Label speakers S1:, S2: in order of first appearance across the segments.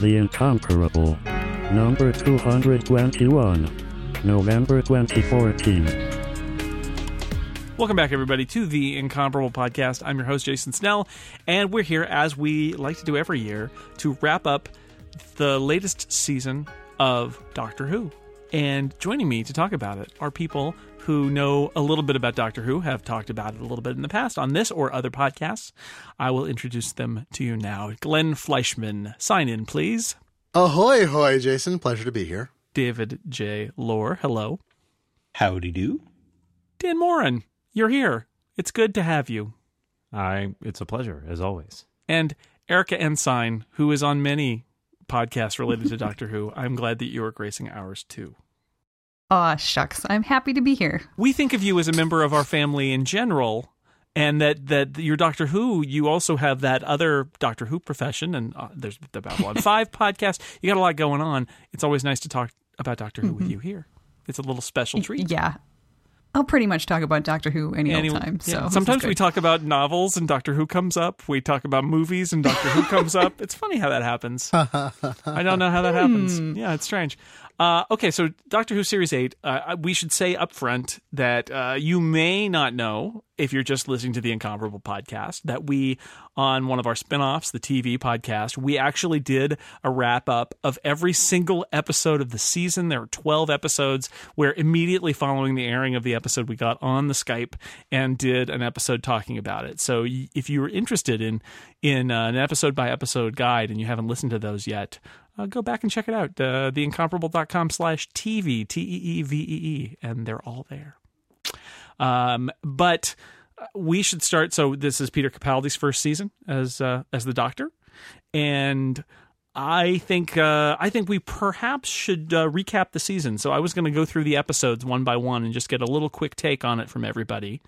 S1: The Incomparable. Number 221. November 2014.
S2: Welcome back, everybody, to the Incomparable Podcast. I'm your host, Jason Snell, and we're here, as we like to do every year, to wrap up the latest season of Doctor Who. And joining me to talk about it are people who know a little bit about Doctor Who, have talked about it a little bit in the past on this or other podcasts. I will introduce them to you now. Glenn Fleishman, sign in, please.
S3: Ahoy, hoy, Jason. Pleasure to be here.
S2: David J. Loehr, hello.
S4: Howdy do.
S2: Dan Moren, you're here. It's good to have you.
S5: I it's a pleasure as always.
S2: And Erika Ensign, who is on many podcasts related to Doctor Who, I'm glad that you are gracing ours too.
S6: Aw, shucks. I'm happy to be here.
S2: We think of you as a member of our family in general, and that that you're Doctor Who. You also have that other Doctor Who profession, and uh, there's the Babylon Five podcast. You got a lot going on. It's always nice to talk about Doctor Who with you here. It's a little special treat.
S6: Yeah. I'll pretty much talk about Doctor Who any
S2: Any-
S6: old time. So
S2: yeah.
S6: this is
S2: sometimes we talk about novels and Doctor Who comes up. We talk about movies and Doctor Who comes up. It's funny how that happens. I don't know how that happens.
S6: Hmm.
S2: Yeah, it's strange. Uh, okay, so Doctor Who Series 8, uh, we should say up front that uh, you may not know, if you're just listening to the Incomparable podcast, that we, on one of our spin offs, the TeeVee podcast, we actually did a wrap up of every single episode of the season. There were 12 episodes where immediately following the airing of the episode, we got on the Skype and did an episode talking about it. So if you were interested in, in uh, an episode by episode guide and you haven't listened to those yet, uh, go back and check it out. Uh, theincomparable.com slash TV, T E E V E E, and they're all there. Um, but uh, we should start. So this is Peter Capaldi's first season as uh, as the Doctor, and I think uh, I think we perhaps should uh, recap the season. So I was going to go through the episodes one by one and just get a little quick take on it from everybody.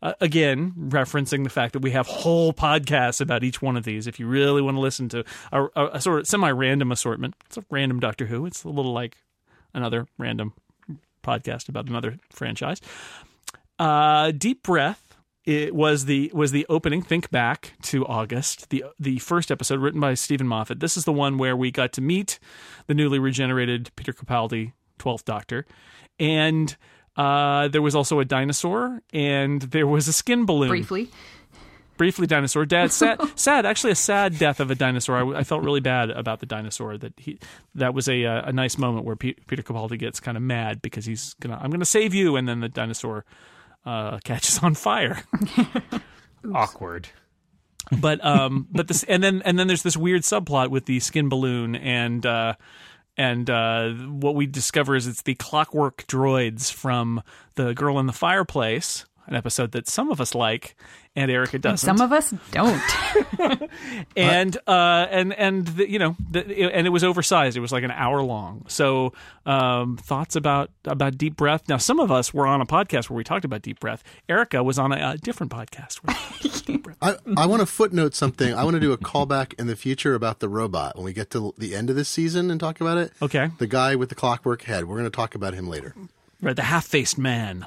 S2: Uh, again, referencing the fact that we have whole podcasts about each one of these. If you really want to listen to a, a, a sort of semi-random assortment, it's a random Doctor Who. It's a little like another random podcast about another franchise. Uh, Deep Breath it was the was the opening. Think back to August, the the first episode written by Steven Moffat. This is the one where we got to meet the newly regenerated Peter Capaldi, Twelfth Doctor, and uh, there was also a dinosaur, and there was a skin balloon.
S6: briefly.
S2: briefly, dinosaur. Dad, sad, sad. Actually, a sad death of a dinosaur. I, I felt really bad about the dinosaur. That he that was a uh, a nice moment where Pe- Peter Capaldi gets kind of mad because he's gonna I'm gonna save you, and then the dinosaur uh, catches on fire.
S5: Awkward.
S2: but um but this and then and then there's this weird subplot with the skin balloon and uh and uh what we discover is it's the clockwork droids from the girl in the fireplace an episode that some of us like and Erika doesn't
S6: Some of us don't.
S2: and uh and and the, you know the, and it was oversized it was like an hour long so um thoughts about about deep breath now some of us were on a podcast where we talked about deep breath Erika was on a, a different podcast where deep breath.
S3: I, I want to footnote something. I want to do a callback in the future about the robot when we get to the end of this season and talk about it.
S2: okay
S3: The guy with the clockwork head. We're going to talk about him later.
S2: right the half-faced man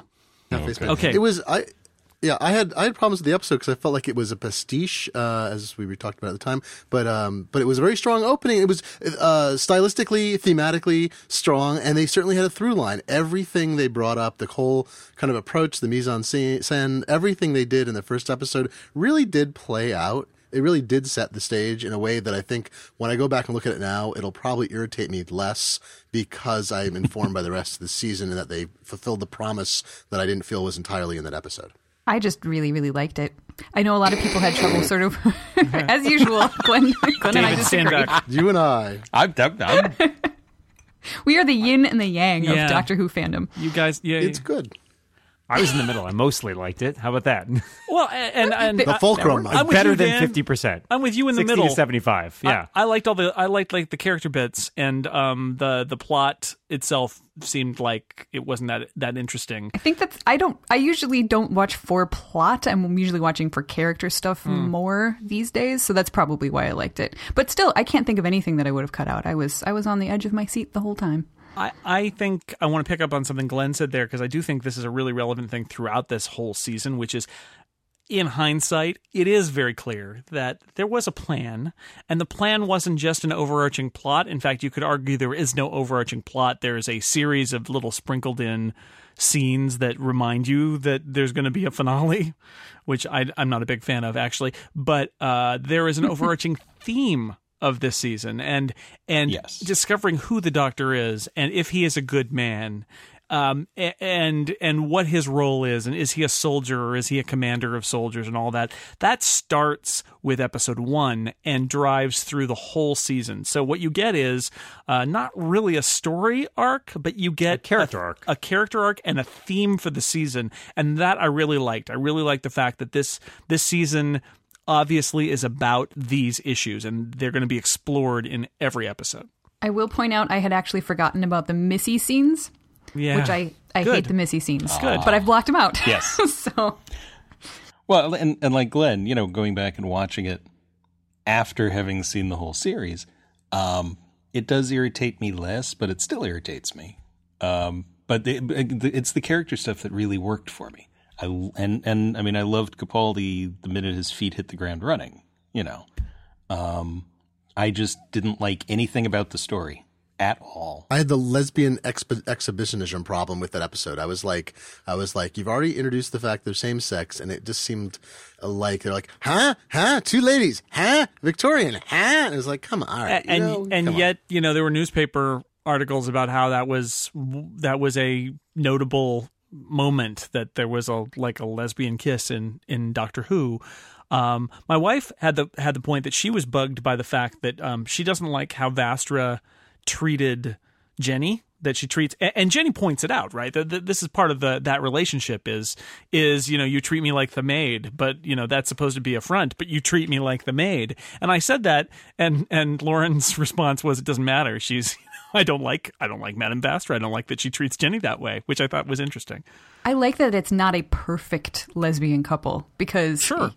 S3: Okay.
S2: Okay.
S3: It was I. Yeah, I had I had problems with the episode because I felt like it was a pastiche, uh, as we were talked about at the time. But um, but it was a very strong opening. It was uh, stylistically, thematically strong, and they certainly had a through line. Everything they brought up, the whole kind of approach, the mise en scène, everything they did in the first episode really did play out. It really did set the stage in a way that I think when I go back and look at it now, it'll probably irritate me less because I'm informed by the rest of the season and that they fulfilled the promise that I didn't feel was entirely in that episode.
S6: I just really, really liked it. I know a lot of people had trouble sort of, as usual, Glenn, Glenn and I disagree.
S3: You and I.
S4: I'm, I'm, I'm
S6: We are the yin and the yang
S2: Yeah.
S6: of Doctor Who fandom.
S2: You guys, yeah.
S3: It's good.
S5: I was in the middle. I mostly liked it. How about that?
S2: well, and and,
S3: The
S2: I-
S3: fulcrum.
S2: I'm
S5: Better
S2: you,
S5: than fifty percent.
S2: I'm with you in the
S5: 60
S2: middle.
S5: to seventy-five. Yeah.
S2: I, I liked all the I liked like the character bits and um the the plot itself seemed like it wasn't that that interesting.
S6: I think that's I don't I usually don't watch for plot. I'm usually watching for character stuff more these days, so that's probably why I liked it. But still, I can't think of anything that I would have cut out. I was I was on the edge of my seat the whole time.
S2: I, I think I want to pick up on something Glenn said there because I do think this is a really relevant thing throughout this whole season, which is in hindsight, it is very clear that there was a plan, and the plan wasn't just an overarching plot. In fact, you could argue there is no overarching plot. There is a series of little sprinkled in scenes that remind you that there's going to be a finale, which I, am not a big fan of actually. But uh, there is an overarching theme of this season, and and
S4: Yes.
S2: discovering who the Doctor is and if he is a good man um, and and what his role is, and is he a soldier or is he a commander of soldiers, and all that. That starts with episode one and drives through the whole season. So what you get is uh, not really a story arc, but you get a
S5: character arc.
S2: a character arc, and a theme for the season, and that I really liked. I really liked the fact that this this season obviously is about these issues, and they're going to be explored in every episode.
S6: I will point out I had actually forgotten about the Missy scenes,
S2: Yeah,
S6: which I, I
S2: Good.
S6: hate the Missy scenes.
S2: Good.
S6: But I've blocked them out.
S4: Yes.
S6: so
S4: Well, and, and like Glenn, you know, going back and watching it after having seen the whole series, um, it does irritate me less, but it still irritates me. Um, but the, it's the character stuff that really worked for me. I and and I mean, I loved Capaldi the minute his feet hit the ground running. You know, um, I just didn't like anything about the story at all.
S3: I had the lesbian exp- exhibitionism problem with that episode. I was like, I was like, you've already introduced the fact they're same sex, and it just seemed like they're like, huh, huh, two ladies, huh, Victorian, huh. And it was like, come on, all right,
S2: and
S3: you know,
S2: and
S3: come on.
S2: yet you know there were newspaper articles about how that was that was a notable moment that there was a like a lesbian kiss in in Doctor Who. Um, my wife had the had the point that she was bugged by the fact that um, she doesn't like how Vastra treated Jenny that she treats and Jenny points it out right that this is part of the that relationship is is you know you treat me like the maid but you know that's supposed to be a front but you treat me like the maid and I said that and and Lauren's response was it doesn't matter she's I don't like I don't like Madame Vastra I don't like that she treats Jenny that way which I thought was interesting
S6: I like that it's not a perfect lesbian couple because
S2: Sure.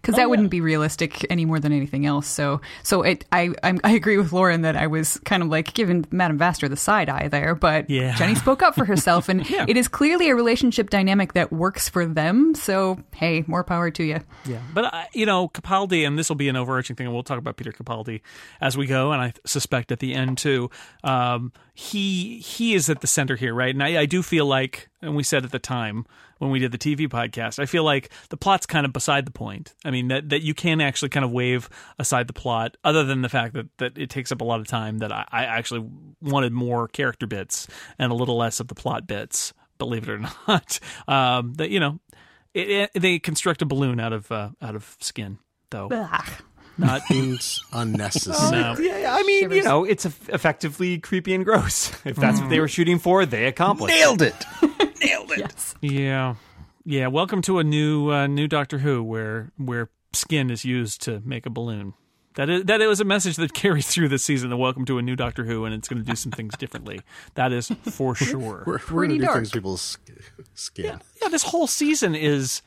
S6: because that wouldn't be realistic any more than anything else. So so it I I'm, I agree with Lauren that I was kind of like giving Madame Vastra the side eye there, but
S2: Yeah.
S6: Jenny spoke up for herself, and it is clearly a relationship dynamic that works for them. So hey, more power to you.
S2: Yeah, but I, you know Capaldi, and this will be an overarching thing, and we'll talk about Peter Capaldi as we go, and I suspect at the end too. Um, he he is at the center here, right? And I, I do feel like, and we said at the time when we did the TeeVee podcast, I feel like the plot's kind of beside the point. I mean that that you can actually kind of wave aside the plot, other than the fact that that it takes up a lot of time. That I, I actually wanted more character bits and a little less of the plot bits. Believe it or not, um, that you know it, it, they construct a balloon out of uh, out of skin, though. Not
S3: seems unnecessary.
S2: no.
S5: Yeah, I mean, you know, it's effectively creepy and gross. If that's what they were shooting for, they accomplished.
S4: Nailed it. Nailed it.
S6: Yes.
S2: Yeah, yeah. Welcome to a new uh, new Doctor Who, where where skin is used to make a balloon. That is that it was a message that carries through this season. The welcome to a new Doctor Who, and it's going to do some things differently. That is for sure.
S3: We're, we're
S6: Pretty
S3: gonna do
S6: dark.
S3: things people's sk- skin.
S2: yeah, this whole season is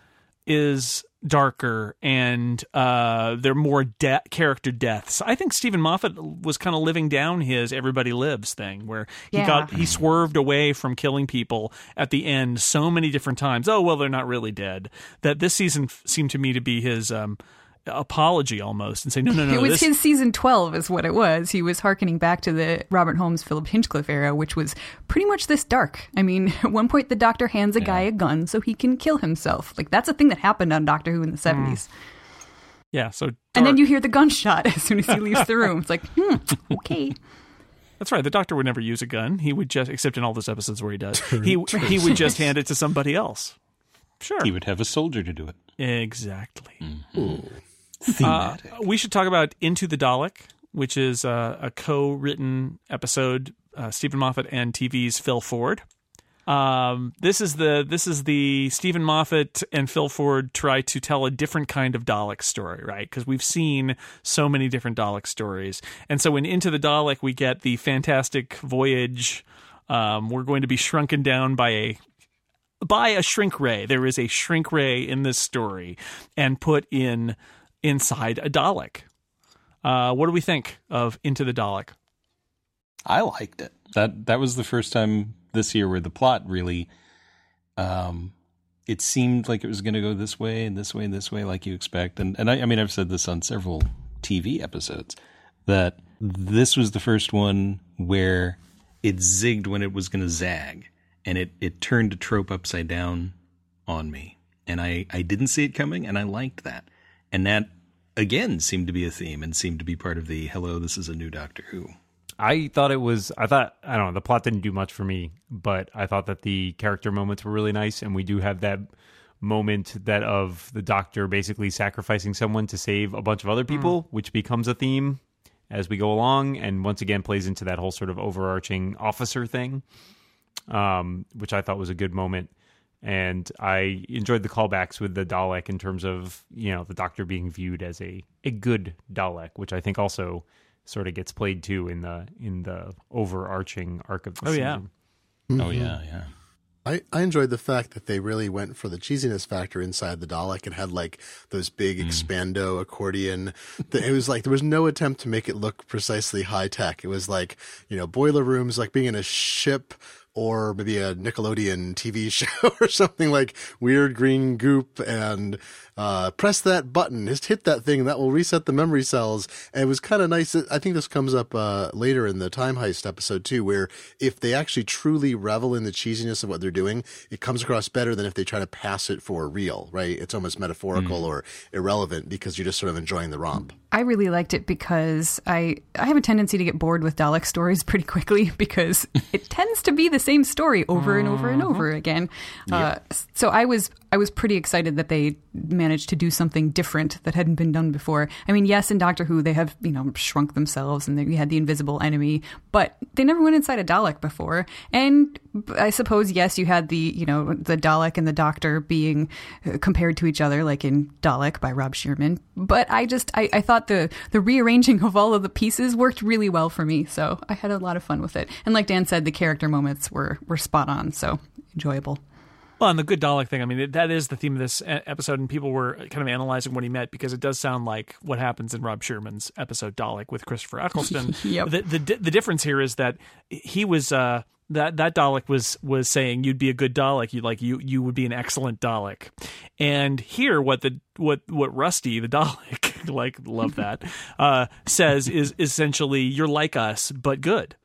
S2: is darker and uh they're more de- character deaths. I think Steven Moffat was kind of living down his everybody lives thing where he
S6: Yeah.
S2: got he swerved away from killing people at the end so many different times. Oh, well they're not really dead. That this season f- seemed to me to be his um apology almost and say no no no
S6: it was
S2: this
S6: his season 12 is what it was he was harkening back to the robert holmes philip hinchcliffe era which was pretty much this dark i mean at one point the doctor hands a guy a gun so he can kill himself like that's a thing that happened on doctor who in the 70s
S2: yeah, so
S6: and then you hear the gunshot as soon as he leaves the room it's like hmm okay
S2: That's right. The doctor would never use a gun. He would just except in all those episodes where he does. he he would just hand it to somebody else. Sure.
S4: He would have a soldier to do it.
S2: Exactly. Uh,
S4: Thematic.
S2: we should talk about Into the Dalek, which is uh, a co-written episode. Uh, Steven Moffat and TV's Phil Ford. Um, this is the this is the Steven Moffat and Phil Ford try to tell a different kind of Dalek story, right? Because we've seen so many different Dalek stories, and so in Into the Dalek we get the fantastic voyage. Um, we're going to be shrunken down by a by a shrink ray. There is a shrink ray in this story, and put in inside a Dalek. Uh, what do we think of Into the Dalek?
S4: I liked it. That that was the first time this year where the plot really um, it seemed like it was going to go this way and this way and this way, like you expect. And and I, I mean, I've said this on several TV episodes that this was the first one where it zigged when it was going to zag, and it it turned a trope upside down on me, and I I didn't see it coming, and I liked that, and that again seemed to be a theme and seemed to be part of the hello, this is a new Doctor Who.
S5: I thought it was. I thought I don't know. The plot didn't do much for me, but I thought that the character moments were really nice, and we do have that moment that of the doctor basically sacrificing someone to save a bunch of other people, which becomes a theme as we go along, and once again plays into that whole sort of overarching officer thing, um, which I thought was a good moment. And I enjoyed the callbacks with the Dalek in terms of you know the Doctor being viewed as a a good Dalek, which I think also sort of gets played too in the in the overarching arc of the
S2: Oh,
S5: season.
S2: yeah. Mm-hmm.
S4: Oh yeah, yeah.
S3: I, I enjoyed the fact that they really went for the cheesiness factor inside the Dalek and had like those big mm. expando accordion. The- It was like there was no attempt to make it look precisely high tech. It was like, you know, boiler rooms, like being in a ship or maybe a Nickelodeon TV show or something like weird green goop and uh, press that button, just hit that thing, that will reset the memory cells. And it was kind of nice. I think this comes up uh, later in the Time Heist episode too, where if they actually truly revel in the cheesiness of what they're doing, it comes across better than if they try to pass it for real, right? It's almost metaphorical or irrelevant because you're just sort of enjoying the romp.
S6: I really liked it because I I have a tendency to get bored with Dalek stories pretty quickly because it tends to be the same story over and over and over again. Uh, so I was I was pretty excited that they managed to do something different that hadn't been done before. I mean, yes, in Doctor Who they have you know shrunk themselves and they had the invisible enemy, but they never went inside a Dalek before. And I suppose yes, you had the you know the Dalek and the Doctor being uh, compared to each other, like in Dalek by Rob Shearman. But I just I, I thought the the rearranging of all of the pieces worked really well for me, so I had a lot of fun with it. And like Dan said, the character moments were were spot on, so enjoyable.
S2: Well, and the good Dalek thing, I mean, that is the theme of this episode, and people were kind of analyzing what he meant because it does sound like what happens in Rob Shearman's episode Dalek with Christopher Eccleston.
S6: Yep.
S2: the, the the difference here is that he was uh, that that Dalek was was saying you'd be a good Dalek, you like you you would be an excellent Dalek, and here what the what what Rusty the Dalek like love that uh, says is essentially you're like us but good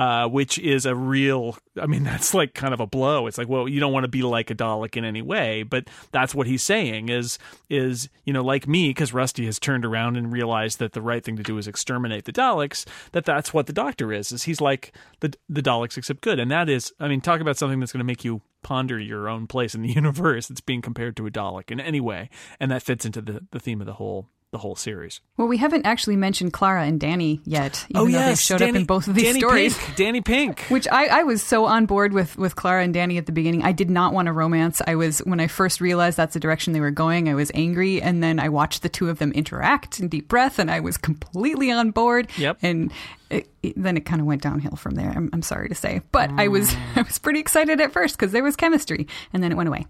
S2: uh, which is a real. I mean, that's like kind of a blow. It's like, well, you don't want to be like a Dalek in any way, but that's what he's saying is is you know like me because Rusty has turned around and realized that the right thing to do is exterminate the Daleks. That that's what the Doctor is. Is he's like the the Daleks except good, and that is. I mean, talk about something that's going to make you ponder your own place in the universe. It's being compared to a Dalek in any way, and that fits into the the theme of the whole the whole series.
S6: Well, we haven't actually mentioned Clara and Danny yet, even oh, though they've showed up in both of these
S2: Oh, Danny
S6: stories.
S2: Pink, Danny Pink.
S6: Which I, I was so on board with with Clara and Danny at the beginning. I did not want a romance. I was when I first realized that's the direction they were going. I was angry, and then I watched the two of them interact in deep breath, and I was completely on board.
S2: Yep.
S6: And it, it- then it kind of went downhill from there. I'm, I'm sorry to say, but I was
S2: Mm.
S6: I was pretty excited at first because there was chemistry, and then it went away.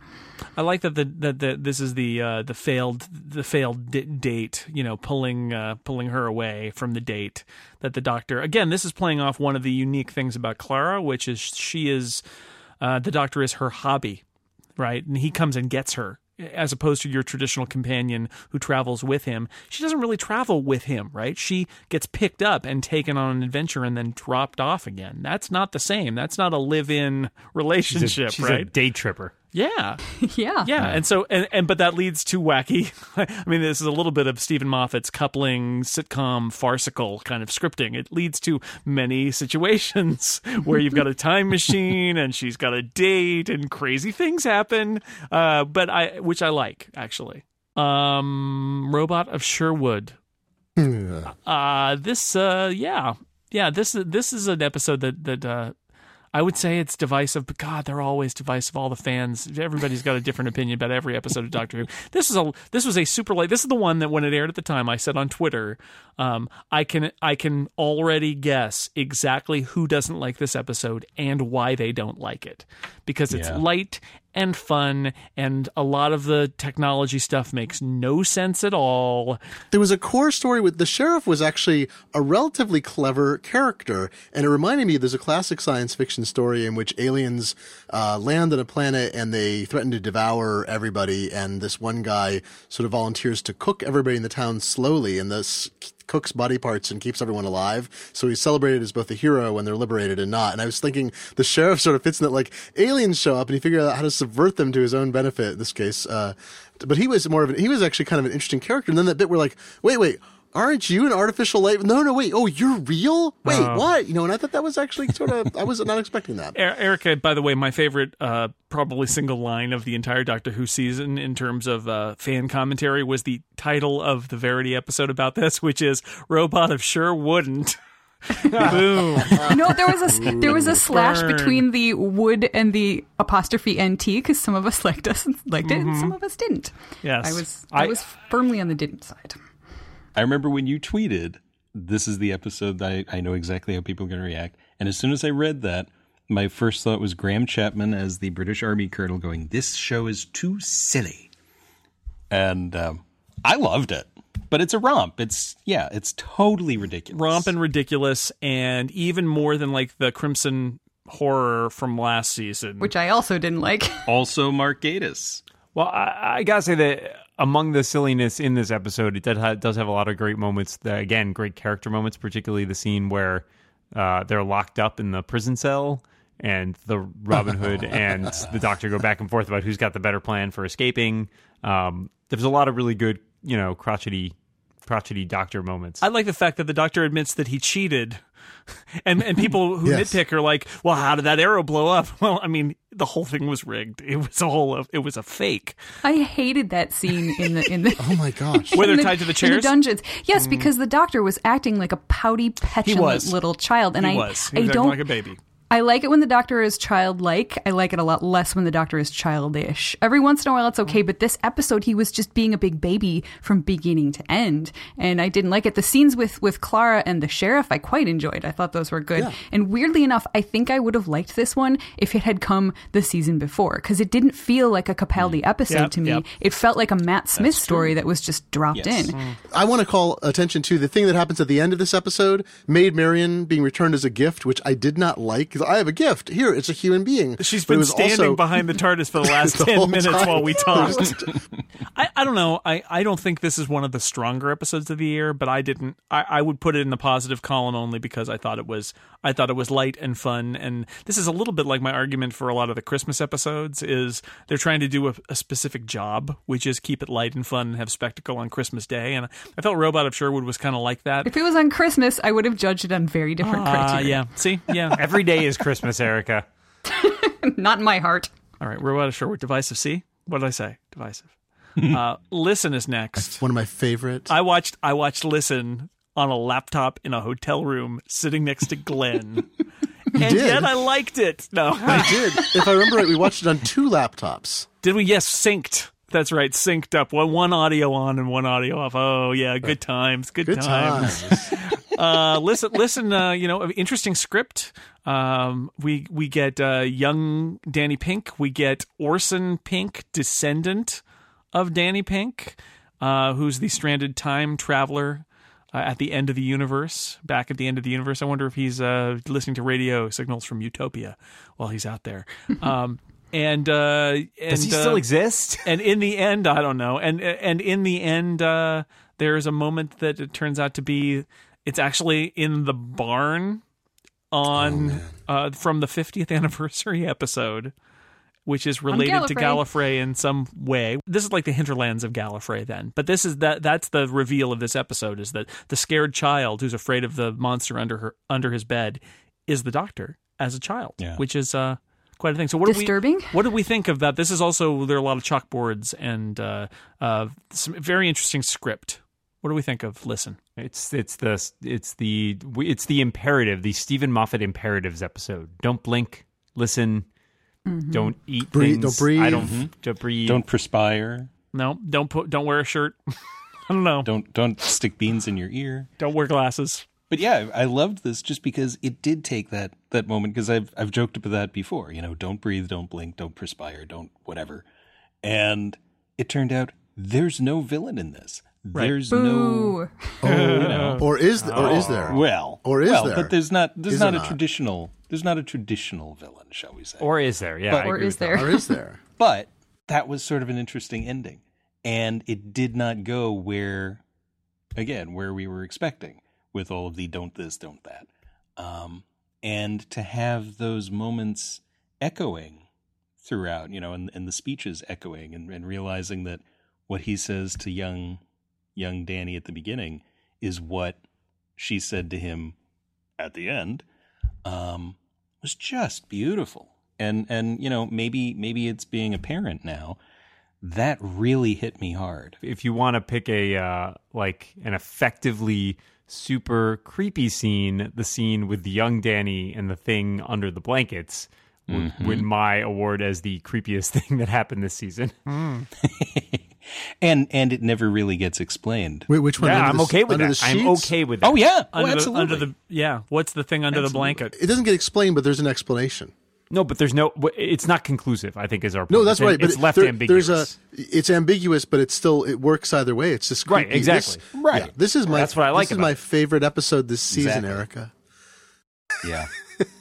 S2: I like that the that the, this is the uh, the failed the failed d- date. You know, pulling uh, pulling her away from the date that the doctor. Again, this is playing off one of the unique things about Clara, which is she is uh, the doctor is her hobby, right? And he comes and gets her. As opposed to your traditional companion who travels with him, she doesn't really travel with him, right? She gets picked up and taken on an adventure and then dropped off again. That's not the same. That's not a live-in
S5: She's, a,
S2: relationship,
S5: she's
S2: right?
S5: a day tripper.
S2: yeah,
S6: yeah.
S2: yeah, and so and, and but that leads to wacky. I mean, this is a little bit of Steven Moffat's coupling sitcom farcical kind of scripting. It leads to many situations where you've got a time machine and she's got a date and crazy things happen. Uh, but I, which I like actually. Um, Robot of Sherwood. Uh, this, uh, yeah, yeah. This this is an episode that that uh, I would say it's divisive, but God, they're always divisive. All the fans, everybody's got a different opinion about every episode of Doctor Who. This is a this was a super late. This is the one that when it aired at the time, I said on Twitter, um, I can I can already guess exactly who doesn't like this episode and why they don't like it because it's
S4: Yeah.
S2: light and fun, and a lot of the technology stuff makes no sense at all.
S3: There was a core story with the sheriff was actually a relatively clever character, and it reminded me there's a classic science fiction story in which aliens uh, land on a planet and they threaten to devour everybody, and this one guy sort of volunteers to cook everybody in the town slowly, and this cooks body parts and keeps everyone alive. So he's celebrated as both a hero when they're liberated and not. And I was thinking the sheriff sort of fits in that like aliens show up and he figures out how to subvert them to his own benefit in this case. Uh, but he was more of an, he was actually kind of an interesting character. And then that bit where like, wait, wait, aren't you an artificial light? No, no, wait. Oh, you're real? Wait, what? You know, and I thought that was actually sort of, I was not expecting that.
S2: Er- Erika, by the way, my favorite, uh, probably single line of the entire Doctor Who season in terms of uh, fan commentary was the title of the Verity episode about this, which is "Robot of Sure Wouldn't." Boom.
S6: no, there was a there was a slash
S2: burn.
S6: between the wood and the apostrophe nt because some of us liked us liked it and some of us didn't.
S2: Yes.
S6: I was I,
S5: I-
S6: was firmly on the didn't side.
S4: I remember when you tweeted, "This is the episode that I, I know exactly how people are going to react." And as soon as I read that, my first thought was Graham Chapman as the British Army colonel going, "This show is too silly," and um, I loved it. But it's a romp. It's yeah, it's totally ridiculous.
S2: romp and ridiculous, and even more than like the Crimson horror from last season.
S6: Which I also didn't like.
S4: also Mark Gatiss.
S5: Well, I, I gotta say that among the silliness in this episode, it does have, a lot of great moments. That, again, great character moments, particularly the scene where uh, they're locked up in the prison cell, and the Robin Hood and the Doctor go back and forth about who's got the better plan for escaping. Um, there's a lot of really good, you know, crotchety, crotchety Doctor moments.
S2: I like the fact that the Doctor admits that he cheated. And and people who
S3: Yes.
S2: nitpick are like, well, how did that arrow blow up? Well, I mean, the whole thing was rigged. It was a whole, it was a fake.
S6: I hated that scene in the in the
S3: Oh my gosh.
S2: Where they're
S6: the-
S2: tied to the
S6: in
S2: chairs?
S6: dungeons. Yes, mm. because the doctor was acting like a pouty, petulant little child, and
S2: he
S6: I
S2: was. He
S6: I
S2: was acting
S6: don't
S2: like a baby.
S6: I like it when the doctor is childlike. I like it a lot less when the doctor is childish. Every once in a while it's okay, but this episode he was just being a big baby from beginning to end, and I didn't like it. The scenes with with Clara and the sheriff I quite enjoyed. I thought those were good. And weirdly enough, I think I would have liked this one if it had come the season before because it didn't feel like a Capaldi mm. episode
S2: Yep,
S6: to me.
S2: yep.
S6: It felt like a Matt Smith story that was just dropped
S4: Yes.
S6: in. Mm.
S3: I want to call attention to the thing that happens at the end of this episode, Maid Marian being returned as a gift, which I did not like. 'Cause I have a gift. Here, it's a human being.
S2: She's
S3: But
S2: been standing
S3: also-
S2: behind the TARDIS for the last
S3: The
S2: 10 minutes
S3: time.
S2: while we talked. I, I don't know. I, I don't think this is one of the stronger episodes of the year, but I didn't I, I would put it in the positive column only because I thought it was I thought it was light and fun and this is a little bit like my argument for a lot of the Christmas episodes is they're trying to do a, a specific job, which is keep it light and fun and have spectacle on Christmas Day. And I felt Robot of Sherwood was kind of like that.
S6: If it was on Christmas, I would have judged it on very different
S2: Ah,
S6: criteria.
S2: yeah. See? Yeah.
S5: Every day is Christmas, Erika.
S6: Not in my heart.
S2: All right, Robot of Sherwood divisive. See? What did I say? Divisive. uh, listen is next.
S3: one of my favorite.
S2: I watched I watched Listen on a laptop in a hotel room sitting next to Glenn. and
S3: did?
S2: yet I liked it. No.
S3: I did. If I remember right, we watched it on two laptops.
S2: Did we? Yes, synced. That's right, synced up. One, one audio on and one audio off. Oh yeah, good times. Good,
S3: Good
S2: times.
S3: times.
S2: uh, listen, listen. Uh, you know, interesting script. Um, we we get uh, young Danny Pink. We get Orson Pink, descendant of Danny Pink, uh, who's the stranded time traveler. Uh, at the end of the universe, back at the end of the universe, I wonder if he's uh, listening to radio signals from Utopia while he's out there. Um, and uh, and
S5: Does he still
S2: uh,
S5: exist?
S2: and in the end, I don't know. And and in the end, uh, there is a moment that it turns out to be. It's actually in the barn on uh, from the 50th anniversary episode, which is related to
S6: Gallifrey.
S2: Gallifrey in some way. This is like the hinterlands of Gallifrey, then. But this is that. That's the reveal of this episode: is that the scared child who's afraid of the monster under her under his bed is the Doctor as a child,
S4: Yeah.
S2: which is uh, quite a thing. So what do we-
S6: Disturbing?
S2: what did we think of that? This is also there are a lot of chalkboards and uh, uh, some very interesting script. What do we think of Listen?
S5: It's it's the it's the it's the imperative, the Steven Moffat imperatives episode. Don't blink, listen, don't eat
S3: Breathe-
S5: things.
S3: don't breathe.
S5: I don't don't breathe.
S4: Don't perspire.
S2: No, don't put don't wear a shirt. I don't know.
S4: Don't don't stick beans in your ear.
S2: Don't wear glasses.
S4: But yeah, I loved this just because it did take that that moment because I've I've joked about that before. You know, don't breathe, don't blink, don't perspire, don't whatever. And it turned out there's no villain in this. There's no
S6: Boo.
S3: Oh, or is th- or is there? Oh.
S4: well,
S3: Or is
S4: well,
S3: there?
S4: But there's not there's not a
S3: not?
S4: traditional there's not a traditional villain, shall we say?
S5: Or is there? Yeah,
S4: But-
S6: Or is
S5: with that.
S6: there?
S3: Or is there?
S4: But that was sort of an interesting ending. And it did not go where, again, where we were expecting with all of the don't this, don't that. Um, and to have those moments echoing throughout, you know, and, and the speeches echoing and, and realizing that what he says to young, young Danny at the beginning is what she said to him at the end, um, was just beautiful. And and you know maybe maybe it's being a parent now. That really hit me hard.
S5: if you want to pick a uh, like an effectively super creepy scene, the scene with the young Danny and the thing under the blankets would mm-hmm. win my award as the creepiest thing that happened this season.
S4: And and it never really gets explained.
S3: Wait, which one?
S5: yeah,
S3: Under
S5: I'm
S3: the-
S5: okay with
S3: under
S5: that.
S3: the
S5: I'm okay with oh, that.
S4: Oh yeah, oh,
S2: Under, the, under the yeah, what's the thing under the blanket?
S3: It doesn't get explained, but there's an explanation.
S5: No, but there's no. It's not conclusive. I think is our point.
S3: No, that's
S5: It's-
S3: right. But
S5: It's left
S3: there-
S5: ambiguous.
S3: There's a. It's ambiguous, but it's still it works either way. It's just
S5: Right, exactly.
S3: This,
S4: Right.
S3: yeah, this is my.
S5: That's what I like
S3: This is my
S5: it.
S3: favorite episode this season,
S4: Exactly.
S3: Erika.
S4: yeah.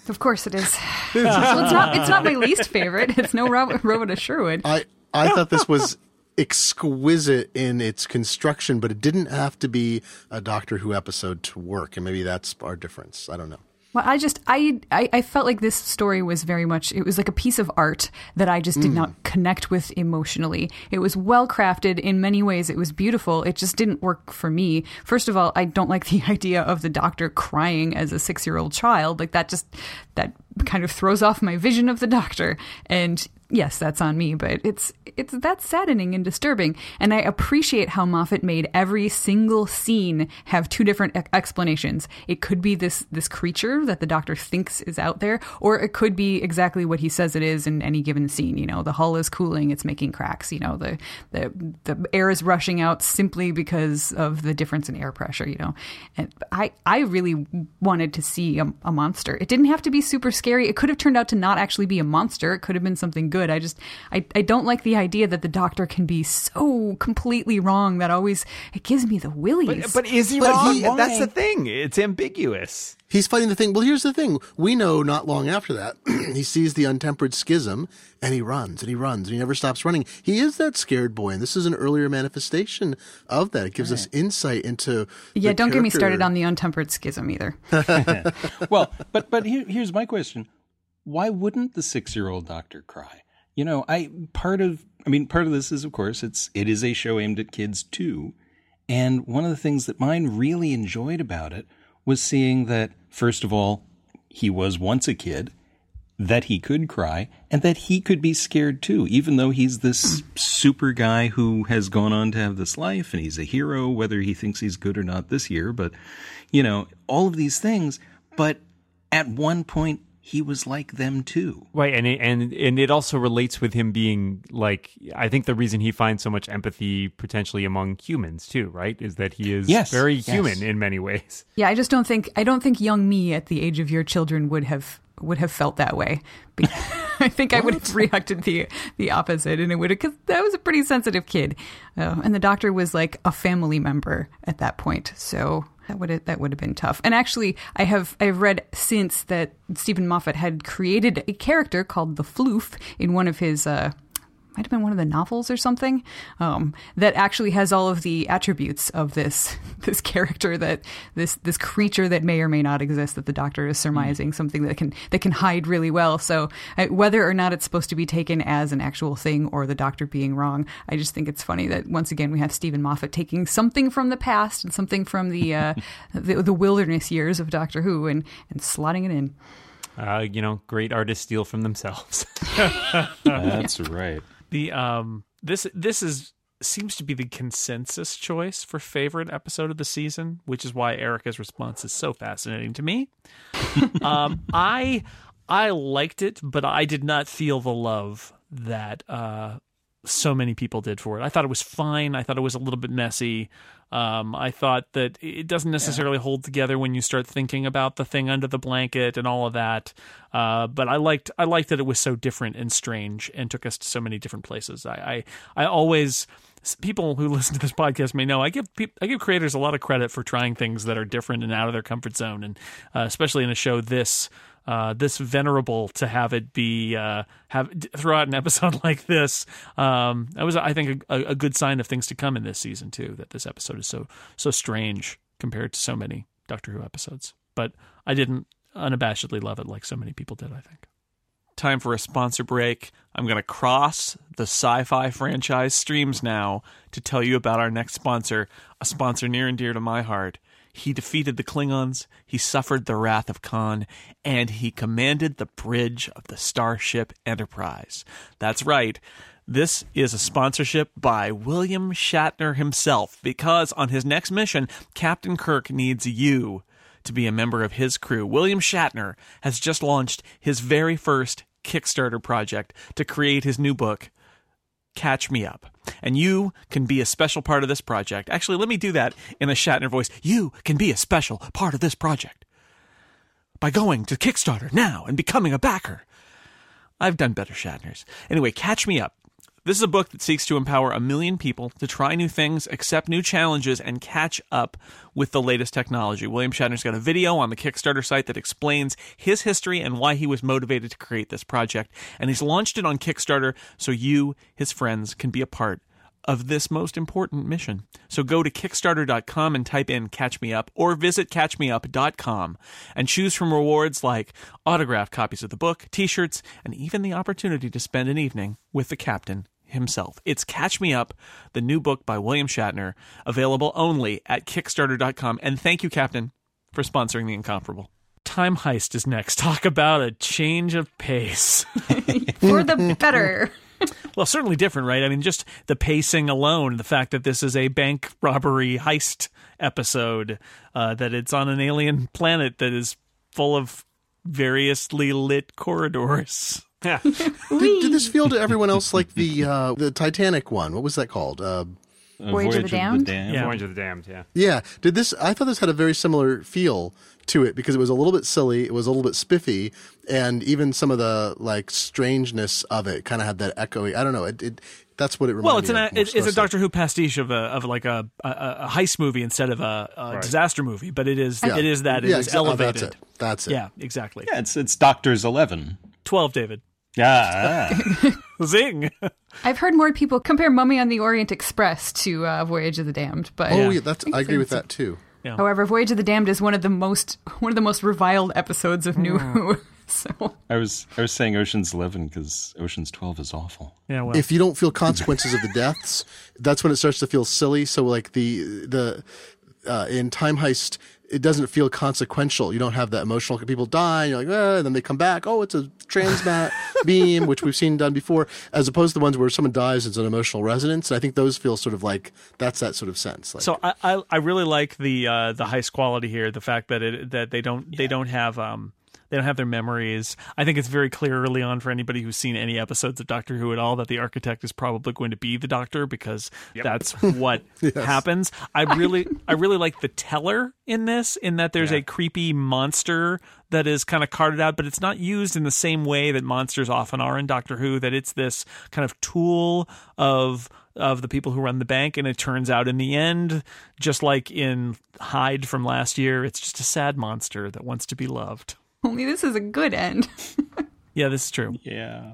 S6: Of course it is. well, it's not. It's not my least favorite. It's no Robert, Robert Sherwood.
S3: I I thought this was exquisite in its construction, but it didn't have to be a Doctor Who episode to work, and maybe that's our difference. I don't know.
S6: Well, I just I, I I felt like this story was very much it was like a piece of art that I just did not mm. connect with emotionally. It was well crafted in many ways. It was beautiful. It just didn't work for me. First of all, I don't like the idea of the doctor crying as a six year old child. Like that just that kind of throws off my vision of the doctor. And yes, that's on me, but it's it's that's saddening and disturbing. And I appreciate how Moffat made every single scene have two different e- explanations. It could be this this creature that the doctor thinks is out there, or it could be exactly what he says it is in any given scene. You know, the hull is cooling, it's making cracks. You know, the the the air is rushing out simply because of the difference in air pressure. You know, and I I really wanted to see a, a monster. It didn't have to be super scary. It could have turned out to not actually be a monster. It could have been something good. I just I, I don't like the idea that the doctor can be so completely wrong that always it gives me the willies.
S5: But, but is he
S3: But
S5: wrong?
S3: he-
S5: That's the thing. It's ambiguous.
S3: He's fighting the thing. Well, here's the thing. We know not long after that, he sees the untempered schism and he runs and he runs and he never stops running. He is that scared boy, and this is an earlier manifestation of that. It gives us insight into.
S6: yeah,
S3: the
S6: don't get me started on the untempered schism either.
S4: well, but but here, here's my question: Why wouldn't the six year old doctor cry? You know, I part of I mean part of this is of course it's it is a show aimed at kids too, and one of the things that mine really enjoyed about it was seeing that first of all he was once a kid, that he could cry, and that he could be scared too, even though he's this super guy who has gone on to have this life and he's a hero, whether he thinks he's good or not this year, but you know, all of these things. But at one point, he was like them too.
S5: Right, and it, and and it also relates with him being like I think the reason he finds so much empathy potentially among humans too, right, is that he is
S4: Yes,
S5: very
S4: yes.
S5: human in many ways.
S6: Yeah, I just don't think I don't think young me at the age of your children would have would have felt that way. I think I would have reacted the the opposite, and it would have because that was a pretty sensitive kid, uh, and the doctor was like a family member at that point, so. That would have, that would have been tough. And actually, I have I've read since that Steven Moffat had created a character called the Floof in one of his uh, might have been one of the novels or something um, that actually has all of the attributes of this this character that this this creature that may or may not exist that the doctor is surmising something that can that can hide really well so uh, whether or not it's supposed to be taken as an actual thing or the doctor being wrong i just think it's funny that once again we have steven moffat taking something from the past and something from the uh, the, the wilderness years of doctor who and and slotting it in
S5: Uh, you know, great artists steal from themselves.
S4: That's right.
S2: The um this this is seems to be the consensus choice for favorite episode of the season, which is why Erika's response is so fascinating to me. um I I liked it, but I did not feel the love that uh so many people did for it. I thought it was fine. I thought it was a little bit messy. Um, I thought that it doesn't necessarily hold together when you start thinking about the thing under the blanket and all of that. Uh, but I liked I liked that it was so different and strange and took us to so many different places. I I, I always people who listen to this podcast may know I give peop I give creators a lot of credit for trying things that are different and out of their comfort zone, and uh, especially in a show this uh, this venerable to have it be uh, have throw out an episode like this. Um, that was, I think, a, a, good sign of things to come in this season too. That this episode is so so strange compared to so many Doctor Who episodes. But I didn't unabashedly love it like so many people did. I think. Time for a sponsor break. I'm going to cross the sci fi franchise streams now to tell you about our next sponsor, a sponsor near and dear to my heart. He defeated the Klingons, he suffered the wrath of Khan, and he commanded the bridge of the Starship Enterprise. That's right. This is a sponsorship by William Shatner himself because on his next mission, Captain Kirk needs you to be a member of his crew. William Shatner has just launched his very first Kickstarter project to create his new book, Catch Me Up. And you can be a special part of this project. Actually, let me do that in a Shatner voice. You can be a special part of this project by going to Kickstarter now and becoming a backer. I've done better Shatners. Anyway, Catch Me Up this is a book that seeks to empower a million people to try new things, accept new challenges, and catch up with the latest technology. William Shatner's got a video on the Kickstarter site that explains his history and why he was motivated to create this project. And he's launched it on Kickstarter so you, his friends, can be a part of this most important mission. So go to Kickstarter.com and type in Catch Me Up or visit CatchMeUp.com and choose from rewards like autographed copies of the book, t shirts, and even the opportunity to spend an evening with the captain himself. It's Catch Me Up, the new book by William Shatner, available only at Kickstarter.com. And thank you, Captain, for sponsoring the incomparable. Time Heist is next. Talk about a change of pace.
S6: For the better.
S2: well, certainly different, right? I mean, just the pacing alone, the fact that this is a bank robbery heist episode, uh, that it's on an alien planet that is full of variously lit corridors.
S5: Yeah.
S3: did, did, this feel to everyone else like the uh, the Titanic one? What was that called? Uh,
S6: Voyage, Voyage, of the Damned.
S5: Yeah. Voyage of the Damned. Yeah.
S3: Yeah. Did this? I thought this had a very similar feel to it because it was a little bit silly, it was a little bit spiffy, and even some of the like strangeness of it kind of had that echoey. I don't know. It, it that's what it reminded
S2: well, it's
S3: an
S2: an, it's, it's a Doctor Who pastiche of a of like a, a, a heist movie instead of a, a right. disaster movie, but it is yeah. it is that it
S3: yeah,
S2: is
S3: exa-
S2: elevated.
S3: Oh, that's it. That's it.
S2: Yeah, exactly.
S4: Yeah, it's it's Doctor's Eleven.
S2: Twelve, David.
S4: Yeah.
S2: Zing.
S6: I've heard more people compare Mummy on the Orient Express to uh, Voyage of the Damned, but
S3: oh yeah, that's I agree with that too.
S6: Yeah. However, Voyage of the Damned is one of the most one of the most reviled episodes of New. Who. So
S4: I was I was saying Ocean's Eleven because Ocean's Twelve is awful.
S2: Yeah, well,
S3: If you don't feel consequences of the deaths, that's when it starts to feel silly. So like the the uh, in Time Heist, it doesn't feel consequential. You don't have that emotional. People die, and you're like, eh, and then they come back. Oh, it's a transmat beam, which we've seen done before, as opposed to the ones where someone dies, it's an emotional resonance. And I think those feel sort of like that's that sort of sense. Like,
S2: so I, I I really like the uh, the heist quality here. The fact that it that they don't they don't have um they don't have their memories. I think it's very clear early on for anybody who's seen any episodes of Doctor Who at all that the architect is probably going to be the Doctor because that's what happens. I really I really like the teller in this in that there's a creepy monster that is kind of carted out, but it's not used in the same way that monsters often are in Doctor Who. That it's this kind of tool of of the people who run the bank, and it turns out in the end, just like in Hyde from last year, it's just a sad monster that wants to be loved.
S6: only this is a good end.
S2: Yeah, this is true.
S4: Yeah.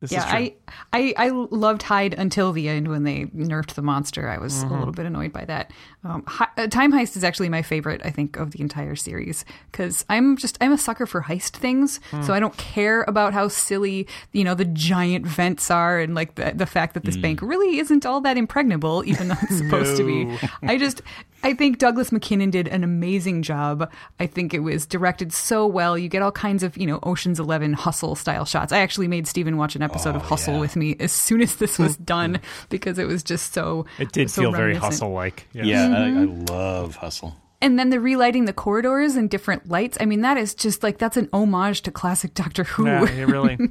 S2: This
S6: yeah,
S2: is true.
S6: I, I I loved Hyde until the end when they nerfed the monster. I was
S2: Mm-hmm.
S6: a little bit annoyed by that. Um, Hi- uh, Time Heist is actually my favorite, I think, of the entire series because I'm just I'm a sucker for heist things.
S2: Hmm.
S6: So I don't care about how silly you know the giant vents are and like the the fact that this bank really isn't all that impregnable, even though it's supposed to be. I just I think Douglas Mackinnon did an amazing job. I think it was directed so well. You get all kinds of, you know, Ocean's 11 hustle style shots. I actually made Steven watch an episode of oh, Hustle with me as soon as this was done because it was just so
S5: It did
S6: so
S5: feel very hustle like.
S4: Yeah, I, mm-hmm. I love Hustle.
S6: and then the relighting the corridors and different lights. I mean, that is just like that's an homage to classic Doctor Who.
S2: Yeah, it really.
S6: you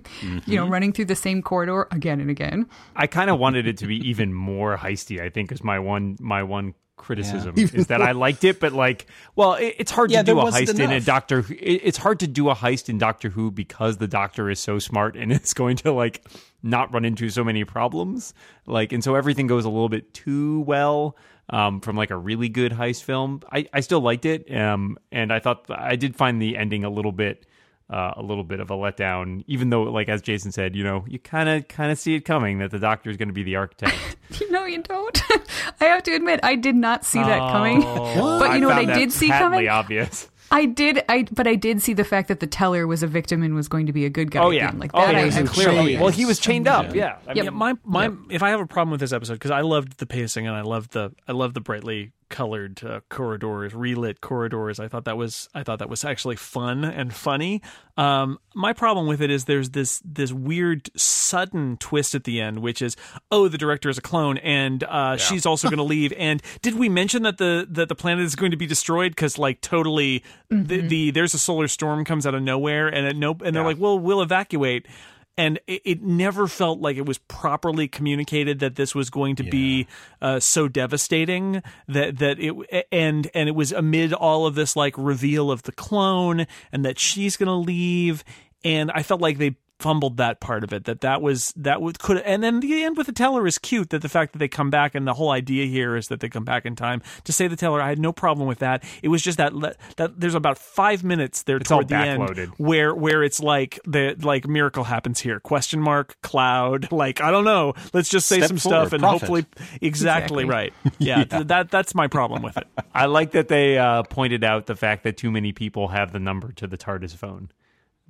S6: know, mm-hmm. running through the same corridor again and again.
S5: I kind of wanted it to be even more heisty. I think is my one my one criticism is that I liked it, but like, well, it, it's hard
S4: Yeah,
S5: to do a
S4: wasn't
S5: heist in a. Doctor. Who- it- It's hard to do a heist in Doctor Who because the Doctor is so smart and it's going to like not run into so many problems. Like, and so everything goes a little bit too well. Um, from like a really good heist film, I, I still liked it, um, and I thought I did find the ending a little bit uh, a little bit of a letdown, even though, like as Jason said, you know, you kind of kind of see it coming that the Doctor is going to be the architect.
S6: No, you don't. I have to admit, I did not see that coming. But you know what I did see
S5: patently
S6: coming?
S5: obvious.
S6: I did, I but I did see the fact that the teller was a victim and was going to be a good guy.
S5: Oh yeah,
S6: again. like
S5: oh
S6: that.
S5: yeah,
S6: I,
S3: was
S6: I-
S3: clearly-
S5: Well, he was chained up. Yeah, I
S6: Yep.
S5: mean,
S2: my my if I have a problem with this episode because I loved the pacing and I loved the I loved the brightly colored uh, corridors, relit corridors. I thought that was I thought that was actually fun and funny. Um, my problem with it is there's this this weird sudden twist at the end, which is oh the director is a clone and uh, she's also going to leave. And did we mention that the that the planet is going to be destroyed because like totally the, the there's a solar storm comes out of nowhere and at no and they're like well we'll evacuate and it, it never felt like it was properly communicated that this was going to be uh, so devastating that that it and and it was amid all of this like reveal of the clone and that she's going to leave. And I felt like they fumbled that part of it that that was that would could and then the end with the teller is cute that the fact that they come back and the whole idea here is that they come back in time. To say the teller I had no problem with that. It was just that le- that there's about 5 minutes there
S5: It's all
S2: toward the end where where it's like the like miracle happens here. Question mark cloud like i don't know. Let's just say
S4: Step
S2: some
S4: forward,
S2: stuff and
S4: prophet.
S2: hopefully exactly,
S6: Exactly.
S2: right. Yeah, th- that that's my problem with it.
S5: I like that they uh, pointed out the fact that too many people have the number to the TARDIS phone.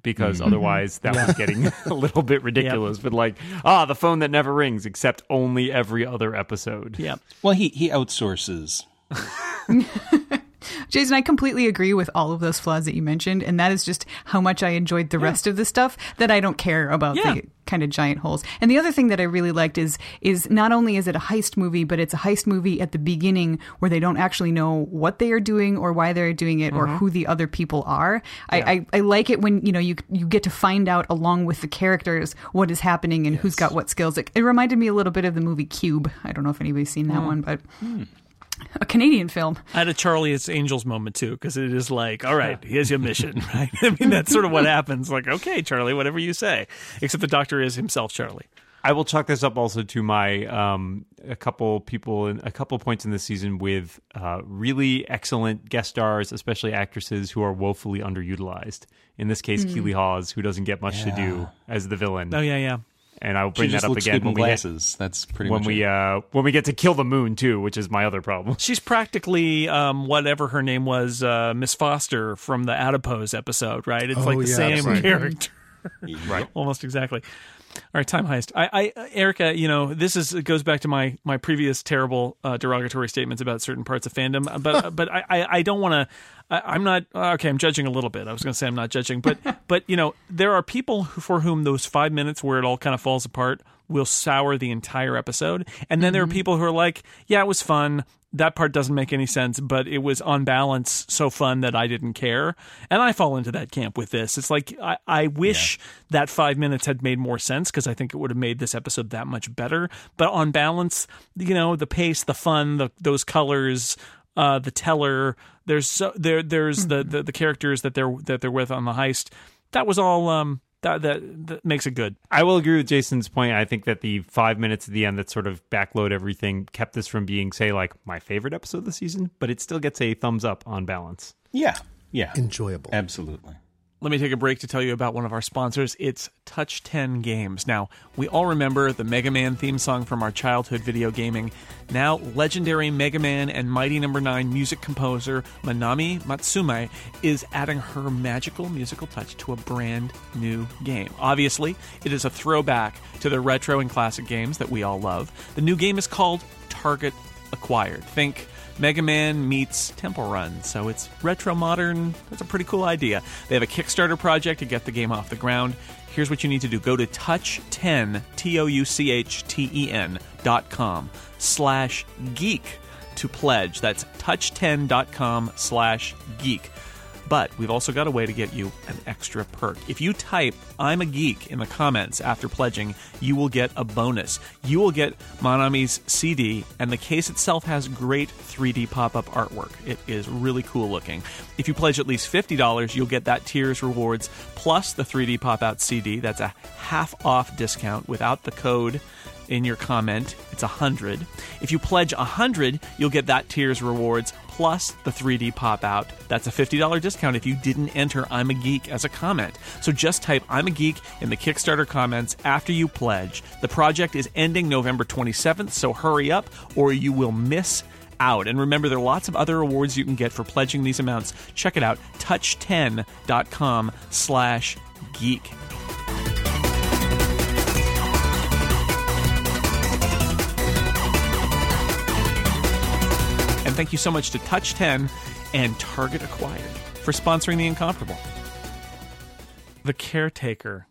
S5: Because
S2: Mm-hmm.
S5: otherwise, that was getting a little bit ridiculous. But like, ah, the phone that never rings, except only every other episode.
S2: yeah
S4: Well, he he outsources.
S6: Jason, I completely agree with all of those flaws that you mentioned, and that is just how much I enjoyed the rest of the stuff that I don't care about
S2: Yeah.
S6: the kind of giant holes. And the other thing that I really liked is is not only is it a heist movie, but it's a heist movie at the beginning where they don't actually know what they are doing or why they're doing it or mm-hmm. who the other people are. I, I, I like it when you know you you get to find out along with the characters what is happening and who's got what skills. It, it reminded me a little bit of the movie Cube. I don't know if anybody's seen that hmm. one, but. Hmm. A Canadian film.
S2: i had a charlie it's angels moment too because it is like all right here's your mission right? I mean that's sort of what happens. Like okay charlie whatever you say. Except the doctor is himself charlie.
S5: I will chalk this up also to my um, a couple people in a couple points in the season with uh, really excellent guest stars, especially actresses who are woefully underutilized. In this case, Keeley Hawes, who doesn't get much to do as the villain.
S2: oh yeah yeah
S5: And I will
S4: She
S5: bring that up again
S4: good in
S5: when we get,
S4: glasses. That's pretty
S5: when
S4: much
S5: we
S4: it.
S5: uh, when we get to kill the moon too, which is my other problem.
S2: She's practically um, whatever her name was, uh, Miss Foster from the Adipose episode, right? It's
S3: Oh,
S2: like the
S3: yeah,
S2: same
S3: right.
S2: character,
S5: right.
S2: almost exactly. All right, time heist. I, I, Erika, you know, this is it goes back to my my previous terrible uh, derogatory statements about certain parts of fandom, uh, but but I I, I don't want to. I'm not uh, okay. I'm judging a little bit. I was going to say I'm not judging, but but you know, there are people who, for whom those five minutes where it all kind of falls apart will sour the entire episode, and then there are mm-hmm. people who are like, yeah, it was fun. That part doesn't make any sense, but it was on balance so fun that I didn't care. And I fall into that camp with this. It's like I, I wish that five minutes had made more sense because I think it would have made this episode that much better. But on balance, you know, the pace, the fun, the, those colors, uh, the teller, there's so there there's the, the the characters that they're that they're with on the heist. That was all um that that, that makes it good.
S5: I will agree with Jason's point. I think that the five minutes at the end that sort of backload everything kept this from being, say, like my favorite episode of the season, but it still gets a thumbs up on balance.
S4: yeah, yeah,
S3: Enjoyable.
S4: absolutely.
S2: Let me take a break to tell you about one of our sponsors. It's Touch 10 Games. Now, we all remember the Mega Man theme song from our childhood video gaming. Now, legendary Mega Man and Mighty Number 9 music composer Manami Matsumae is adding her magical musical touch to a brand new game. Obviously, it is a throwback to the retro and classic games that we all love. The new game is called Target Acquired. Think Mega Man meets Temple Run, so it's retro modern. That's a pretty cool idea. They have a Kickstarter project to get the game off the ground. Here's what you need to do go to touch10, T O U C H T E N dot com slash geek to pledge. That's touch10.com slash geek. But we've also got a way to get you an extra perk. If you type I'm a geek in the comments after pledging, you will get a bonus. You will get Manami's CD, and the case itself has great 3D pop up artwork. It is really cool looking. If you pledge at least $50, you'll get that Tears Rewards plus the 3D pop out CD. That's a half off discount without the code in your comment. It's a hundred. If you pledge a hundred, you'll get that Tears rewards plus the 3D pop out. That's a $50 discount if you didn't enter I'm a Geek as a comment. So just type I'm a Geek in the Kickstarter comments after you pledge. The project is ending November 27th, so hurry up or you will miss out. And remember, there are lots of other awards you can get for pledging these amounts. Check it out, touch10.com slash geek. And thank you so much to Touch 10 and Target Acquired for sponsoring the incomparable. The Caretaker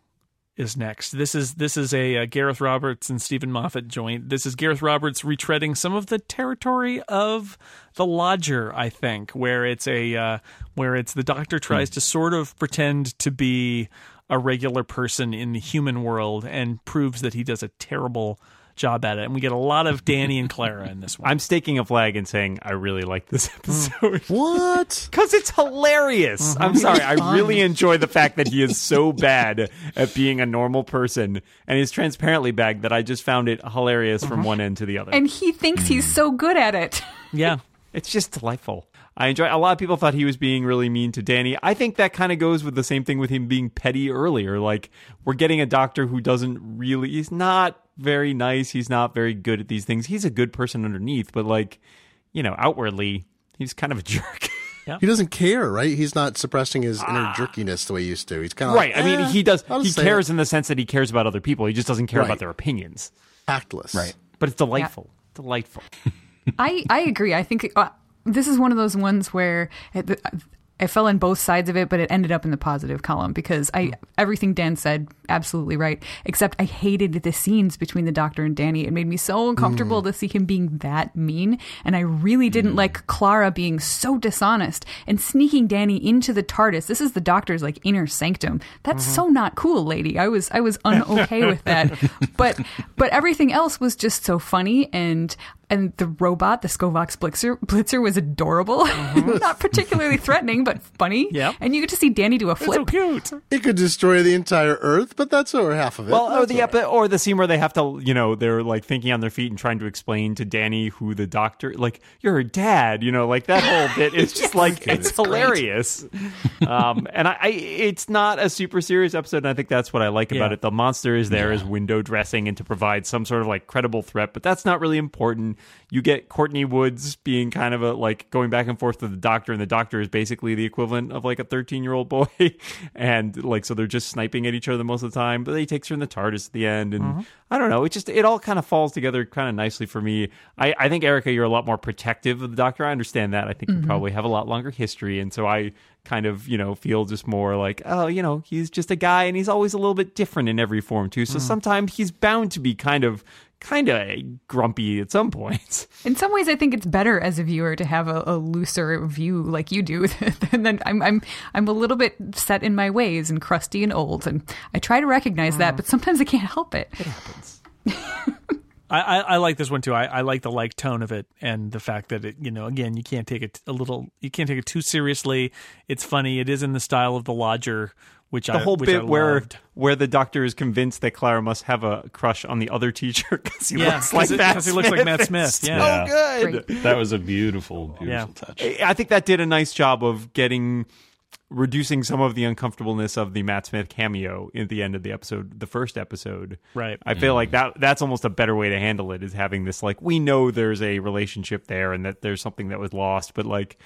S2: is next. This is this is a, uh Gareth Roberts and Steven Moffat joint. This is Gareth Roberts retreading some of the territory of The Lodger, I think, where it's a uh, where it's the doctor tries to sort of pretend to be a regular person in the human world and proves that he does a terrible job at it. And we get a lot of Danny and Clara in this one.
S5: I'm staking a flag and saying I really like this mm. episode.
S3: What?
S5: Because it's hilarious. Mm-hmm. I'm sorry. I really enjoy the fact that he is so bad at being a normal person and he's transparently bad that I just found it hilarious from mm-hmm. one end to the other.
S6: And he thinks he's so good at it.
S2: yeah.
S5: It's just delightful. I enjoy. A lot of people thought he was being really mean to Danny. I think that kind of goes with the same thing with him being petty earlier. Like we're getting a doctor who doesn't really. He's not very nice. He's not very good at these things. He's a good person underneath, but like you know, outwardly, he's kind of a jerk.
S3: He doesn't care, right? He's not suppressing his inner jerkiness the way he used to. He's kind of
S5: right.
S3: Like,
S5: I mean,
S3: "Eh,
S5: he does. He cares
S3: it."
S5: in the sense that he cares about other people. He just doesn't care
S3: Right.
S5: about their opinions.
S3: Tactless.
S4: Right.
S5: But it's delightful. Delightful.
S6: I I agree. I think uh, this is one of those ones where it, I fell on both sides of it, but it ended up in the positive column because I hmm. everything Dan said absolutely right. Except I hated the scenes between the Doctor and Danny. It made me so uncomfortable hmm. to see him being that mean, and I really didn't hmm. like Clara being so dishonest and sneaking Danny into the TARDIS. This is the Doctor's like inner sanctum. That's mm-hmm. so not cool, lady. I was I was unokay with that, but but everything else was just so funny and and the robot, the Skovox Blitzer, Blitzer was adorable. Not particularly threatening, but funny.
S2: Yep.
S6: And you get to see Danny do a flip.
S2: It's So cute.
S3: It could destroy the entire Earth, but that's over half of it.
S5: Well, or the
S3: all right.
S5: epi- or the scene where they have to, you know, they're like thinking on their feet and trying to explain to Danny who the doctor, like you're her dad, you know, like that whole bit is just like it's hilarious. um, and I, I, it's not a super serious episode, and I think that's what I like about
S2: Yeah.
S5: it. The monster is there as window dressing and to provide some sort of like credible threat, but that's not really important. You get Courtney Woods being kind of a like going back and forth with the doctor, and the doctor is basically the equivalent of like a 13 year old boy, and like so they're just sniping at each other most of the time. But he takes her in the TARDIS at the end, and mm-hmm. I don't know. It just it all kind of falls together kind of nicely for me. I I think Erika, you're a lot more protective of the doctor. I understand that. I think you mm-hmm. probably have a lot longer history, and so I kind of you know feel just more like oh you know he's just a guy, and he's always a little bit different in every form too. So mm-hmm. sometimes he's bound to be kind of kind of grumpy at some points.
S6: In some ways, I think it's better as a viewer to have a, a looser view like you do. and then I'm I'm I'm a little bit set in my ways and crusty and old, and I try to recognize that, but sometimes I can't help it. It happens.
S2: I, I, I like this one too. I, I like the like tone of it and the fact that it, you know, again, you can't take it a little, you can't take it too seriously. It's funny. It is in the style of the Lodger, which
S5: the
S2: I
S5: whole
S2: which I
S5: bit where
S2: loved.
S5: where the doctor is convinced that Clara must have a crush on the other teacher because he
S2: Yeah,
S5: looks like
S2: 'cause it-
S5: Matt
S2: 'cause he looks like Matt
S5: It's
S2: Smith,
S5: So
S2: yeah.
S5: good.
S6: Great.
S4: That was a beautiful, beautiful
S2: Yeah.
S4: touch.
S5: I think that did a nice job of getting reducing some of the uncomfortableness of the Matt Smith cameo at the end of the episode, the first episode.
S2: Right.
S5: I feel like mm. that that's almost a better way to handle it is having this like we know there's a relationship there and that there's something that was lost, but like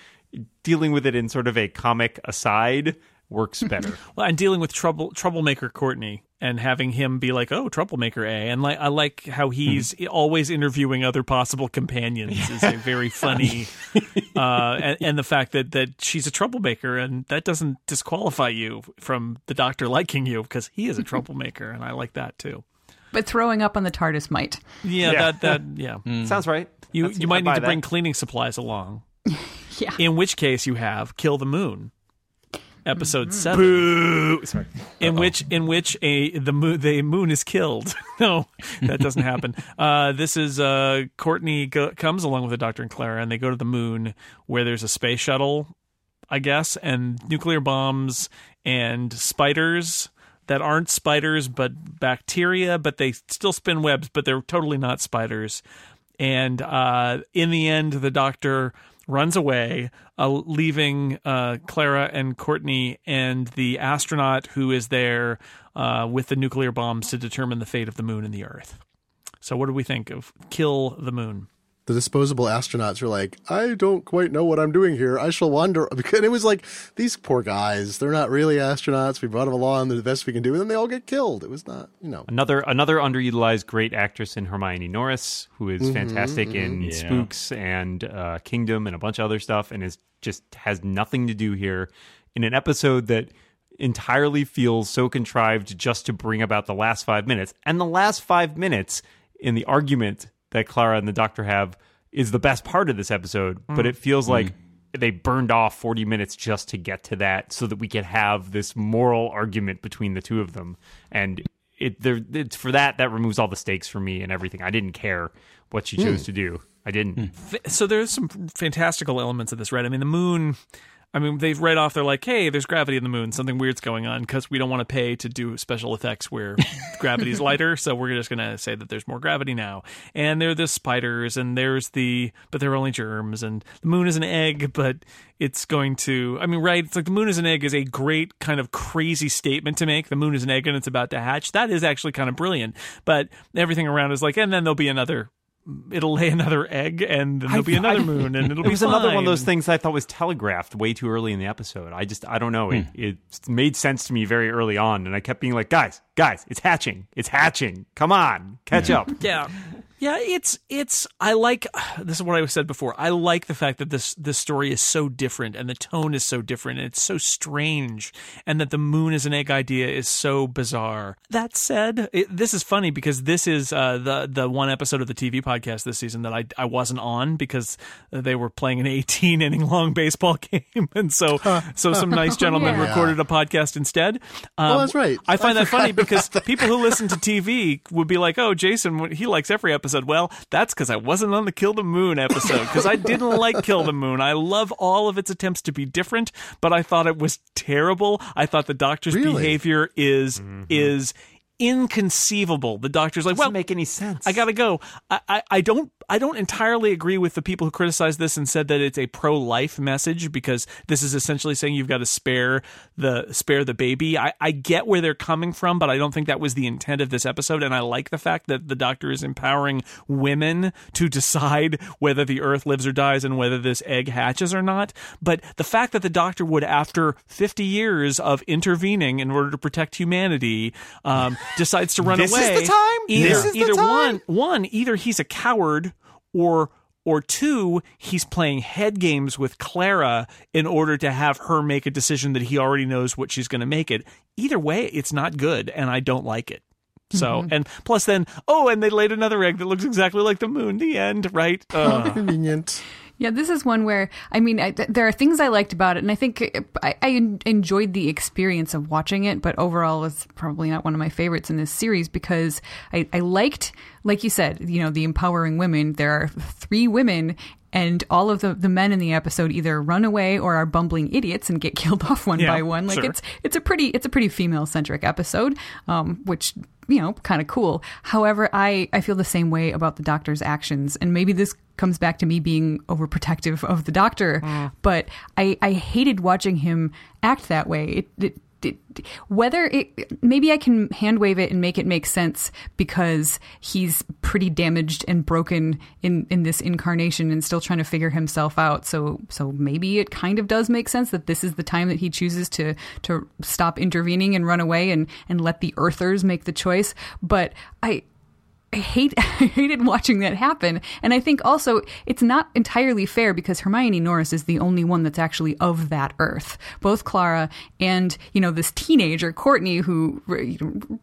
S5: dealing with it in sort of a comic aside works better.
S2: Well, and dealing with trouble troublemaker Courtney and having him be like, "Oh, troublemaker A," and like I like how he's always interviewing other possible companions is a very funny, uh, and, and the fact that that she's a troublemaker and that doesn't disqualify you from the doctor liking you because he is a troublemaker, and I like that too.
S6: but throwing up on the TARDIS might.
S2: Yeah,
S5: Yeah.
S2: that that yeah.
S5: Sounds right.
S2: You
S5: That's-
S2: you might need
S5: buy
S2: to bring cleaning supplies along.
S6: Yeah.
S2: In which case you have Kill the Moon. Episode
S6: Mm-hmm.
S2: 7
S5: Boo! Sorry.
S2: in which in which a the moon the moon is killed. no, that doesn't happen. Uh, this is uh, Courtney go, comes along with the Doctor and Clara, and they go to the moon where there's a space shuttle, I guess, and nuclear bombs and spiders that aren't spiders but bacteria, but they still spin webs, but they're totally not spiders. And uh, in the end, the Doctor runs away, uh, leaving uh, Clara and Courtney and the astronaut who is there uh, with the nuclear bombs to determine the fate of the moon and the Earth. So, what do we think of Kill the Moon?
S3: The disposable astronauts are like, I don't quite know what I'm doing here. I shall wander. Because it was like, these poor guys, they're not really astronauts. We brought them along, they're the best we can do. And then they all get killed. It was not, you know.
S5: Another another underutilized great actress in Hermione Norris, who is fantastic in
S4: Yeah.
S5: Spooks and uh, Kingdom and a bunch of other stuff, and is just has nothing to do here in an episode that entirely feels so contrived just to bring about the last five minutes. And the last five minutes in the argument that Clara and the Doctor have is the best part of this episode, but mm. it feels like mm. they burned off 40 minutes just to get to that so that we could have this moral argument between the two of them. And it there it's for that that removes all the stakes for me and everything. I didn't care what she chose hmm. to do. I didn't.
S2: So, there's some fantastical elements of this, right? I mean, the moon. I mean, they've read off. They're like, "Hey, there's gravity in the moon. Something weird's going on because we don't want to pay to do special effects where gravity's lighter. So we're just gonna say that there's more gravity now. And there are the spiders, and there's the, but they're only germs. And the moon is an egg, but it's going to. I mean, right? It's like the moon is an egg is a great kind of crazy statement to make. The moon is an egg and it's about to hatch. That is actually kind of brilliant. But everything around is like, and then there'll be another. It'll lay another egg, and then there'll be another
S5: I-
S2: moon, and it'll
S5: it
S2: be
S5: was another one of those things I thought was telegraphed way too early in the episode. I just I don't know. It, hmm. it made sense to me very early on, and I kept being like, guys, guys, it's hatching, it's hatching. Come on, catch up.
S2: yeah yeah it's it's i like this is what i said before i like the fact that this this story is so different and the tone is so different and it's so strange and that the moon is an egg idea is so bizarre that said it, this is funny because this is uh, the the one episode of the tv podcast this season that i i wasn't on because they were playing an 18 inning long baseball game and so so some nice gentlemen
S6: Yeah.
S2: recorded a podcast instead um,
S3: Oh, that's right.
S2: i find
S3: I
S2: that funny because people who listen to TV would be like, "Oh, Jason, he likes every episode." Well, that's because I wasn't on the Kill the Moon episode because I didn't like Kill the Moon. I love all of its attempts to be different, but I thought it was terrible. I thought the Doctor's
S3: Really?
S2: behavior is mm-hmm. is inconceivable. The Doctor's like,
S5: Doesn't
S2: "Well,
S5: make any sense.
S2: I gotta go. I, I, I don't I don't entirely agree with the people who criticized this and said that it's a pro life message because this is essentially saying you've got to spare the spare the baby. I, I get where they're coming from, but I don't think that was the intent of this episode. And I like the fact that the doctor is empowering women to decide whether the earth lives or dies and whether this egg hatches or not. But the fact that the doctor would, after 50 years of intervening in order to protect humanity, um, decides to run away.
S5: This is the time?
S2: Either,
S5: This is the
S2: either
S5: time?
S2: one, one, either he's a coward or or two, he's playing head games with Clara in order to have her make a decision that he already knows what she's going to make it. Either way, it's not good, and I don't like it. So, and plus, then, oh, and they laid another egg that looks exactly like the moon. The end, right? Uh,
S3: Convenient.
S6: Yeah, this is one where I mean, I, th- there are things I liked about it, and I think uh, I, I enjoyed the experience of watching it. But overall, it's probably not one of my favorites in this series because I, I liked, like you said, you know, the empowering women. There are three women. And all of the, the men in the episode either run away or are bumbling idiots and get killed off one
S2: Yeah,
S6: by one. Like
S2: sure.
S6: it's it's a pretty it's a pretty female centric episode, um, which you know kind of cool. However, I I feel the same way about the doctor's actions, and maybe this comes back to me being overprotective of the doctor. But I I hated watching him act that way. It, it whether it maybe I can hand wave it and make it make sense because he's pretty damaged and broken in in this incarnation and still trying to figure himself out. So so maybe it kind of does make sense that this is the time that he chooses to to stop intervening and run away and and let the earthers make the choice. But I I hate I hated watching that happen. And I think also it's not entirely fair because Hermione Norris is the only one that's actually of that earth. Both Clara and, you know, this teenager, Courtney, who re-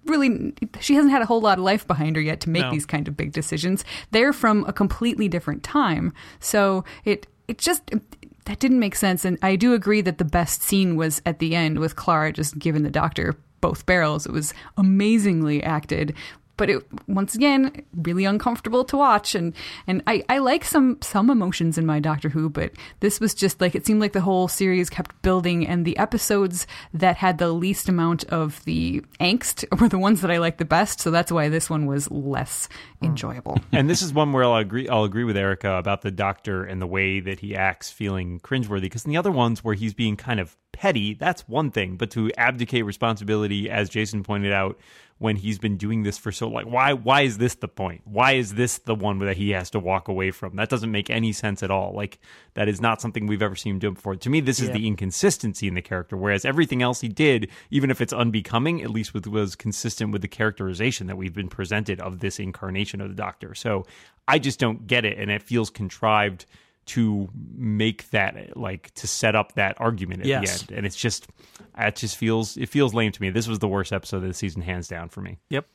S6: really she hasn't had a whole lot of life behind her yet to make
S2: No.
S6: these kind of big decisions. They're from a completely different time. So it it just that didn't make sense and I do agree that the best scene was at the end with Clara just giving the doctor both barrels. It was amazingly acted but it once again really uncomfortable to watch and and I, I like some some emotions in my Doctor Who but this was just like it seemed like the whole series kept building and the episodes that had the least amount of the angst were the ones that I liked the best so that's why this one was less hmm. enjoyable.
S5: and this is one where I'll agree. I'll agree with Erika about the doctor and the way that he acts, feeling cringeworthy. Because in the other ones where he's being kind of petty, that's one thing. But to abdicate responsibility, as Jason pointed out, when he's been doing this for so long, why? Why is this the point? Why is this the one that he has to walk away from? That doesn't make any sense at all. Like that is not something we've ever seen him do before. To me, this is the inconsistency in the character. Whereas everything else he did, even if it's unbecoming, at least with, was consistent with the characterization that we've been presented of this incarnation of the Doctor. So I just don't get it, and it feels contrived to make that like to set up that argument at
S2: Yes.
S5: the end, and it's just it just feels it feels lame to me. This was the worst episode of the season, hands down for me.
S2: Yep.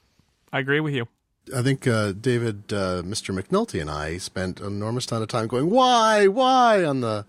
S2: I agree with you.
S3: I think uh, David, uh, Mr. McNulty, and I spent an enormous amount of time going, "Why, why?" on the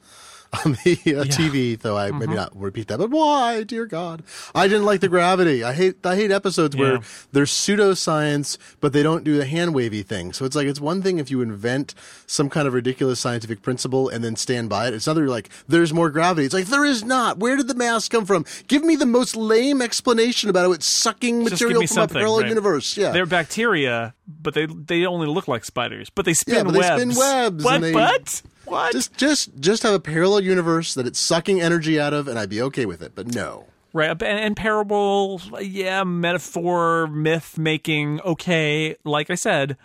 S3: on the uh, TV. Though I maybe not repeat that, but why, dear God, I didn't like the gravity. I hate I hate episodes where there's pseudoscience, but they don't do the hand wavy thing. So it's like it's one thing if you invent some kind of ridiculous scientific principle and then stand by it. It's another like there's more gravity. It's like there is not. Where did the mass come from? Give me the most lame explanation about how it's sucking
S2: Just
S3: material from a parallel
S2: right.
S3: universe. Yeah,
S2: They're bacteria, but they they only look like spiders. But they spin
S3: Yeah, but they spin webs
S2: What?
S3: and they-
S2: What? What?
S3: Just, just, just have a parallel universe that it's sucking energy out of, and I'd be okay with it. But no,
S2: Right, and, and parable, yeah, metaphor, myth making, okay. Like I said,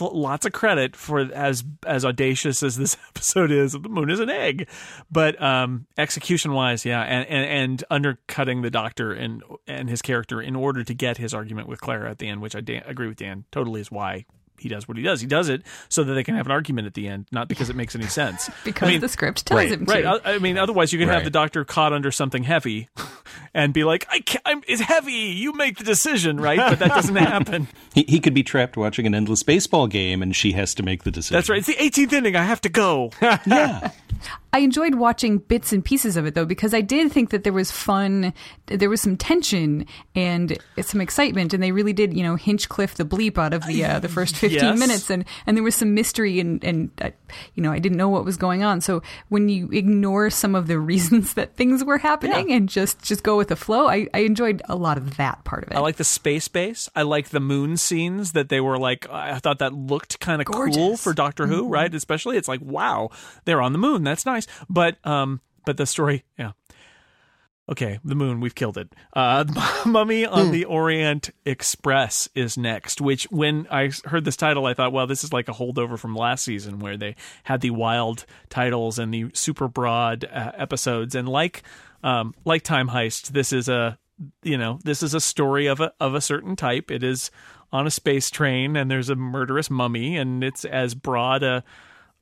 S2: lots of credit for as as audacious as this episode is. The moon is an egg, but um, execution wise, yeah, and, and and undercutting the doctor and and his character in order to get his argument with Clara at the end, which I Dan, agree with Dan totally is why. He does what he does. He does it so that they can have an argument at the end, not because it makes any sense.
S6: Because
S2: I mean,
S6: the script tells
S4: right,
S6: him to.
S2: Right. I, I mean, otherwise you could have the doctor caught under something heavy, and be like, "I can't, I'm, it's heavy. You make the decision, right?" But that doesn't happen.
S4: He, he could be trapped watching an endless baseball game, and she has to make the decision.
S2: That's right. It's the 18th inning. I have to go.
S4: Yeah.
S6: I enjoyed watching bits and pieces of it though because I did think that there was fun, there was some tension and some excitement, and they really did, you know, Hinchcliffe the bleep out of the uh, the first fifteen
S2: Yes.
S6: minutes, and and there was some mystery and and uh, you know I didn't know what was going on. So when you ignore some of the reasons that things were happening and just just go with the flow, I, I enjoyed a lot of that part of it.
S2: I like the space base. I like the moon scenes that they were like. I thought that looked kind of cool for Doctor Who, right? Especially, it's like, wow, they're on the moon. That's nice. But um, but the story, yeah. Okay, the moon, we've killed it. Uh, Mummy on the Orient Express is next, which when I heard this title, I thought, well, this is like a holdover from last season where they had the wild titles and the super broad uh, episodes. And like, um, like Time Heist, this is a, you know, this is a story of a, of a certain type. It is on a space train and there's a murderous mummy and it's as broad a,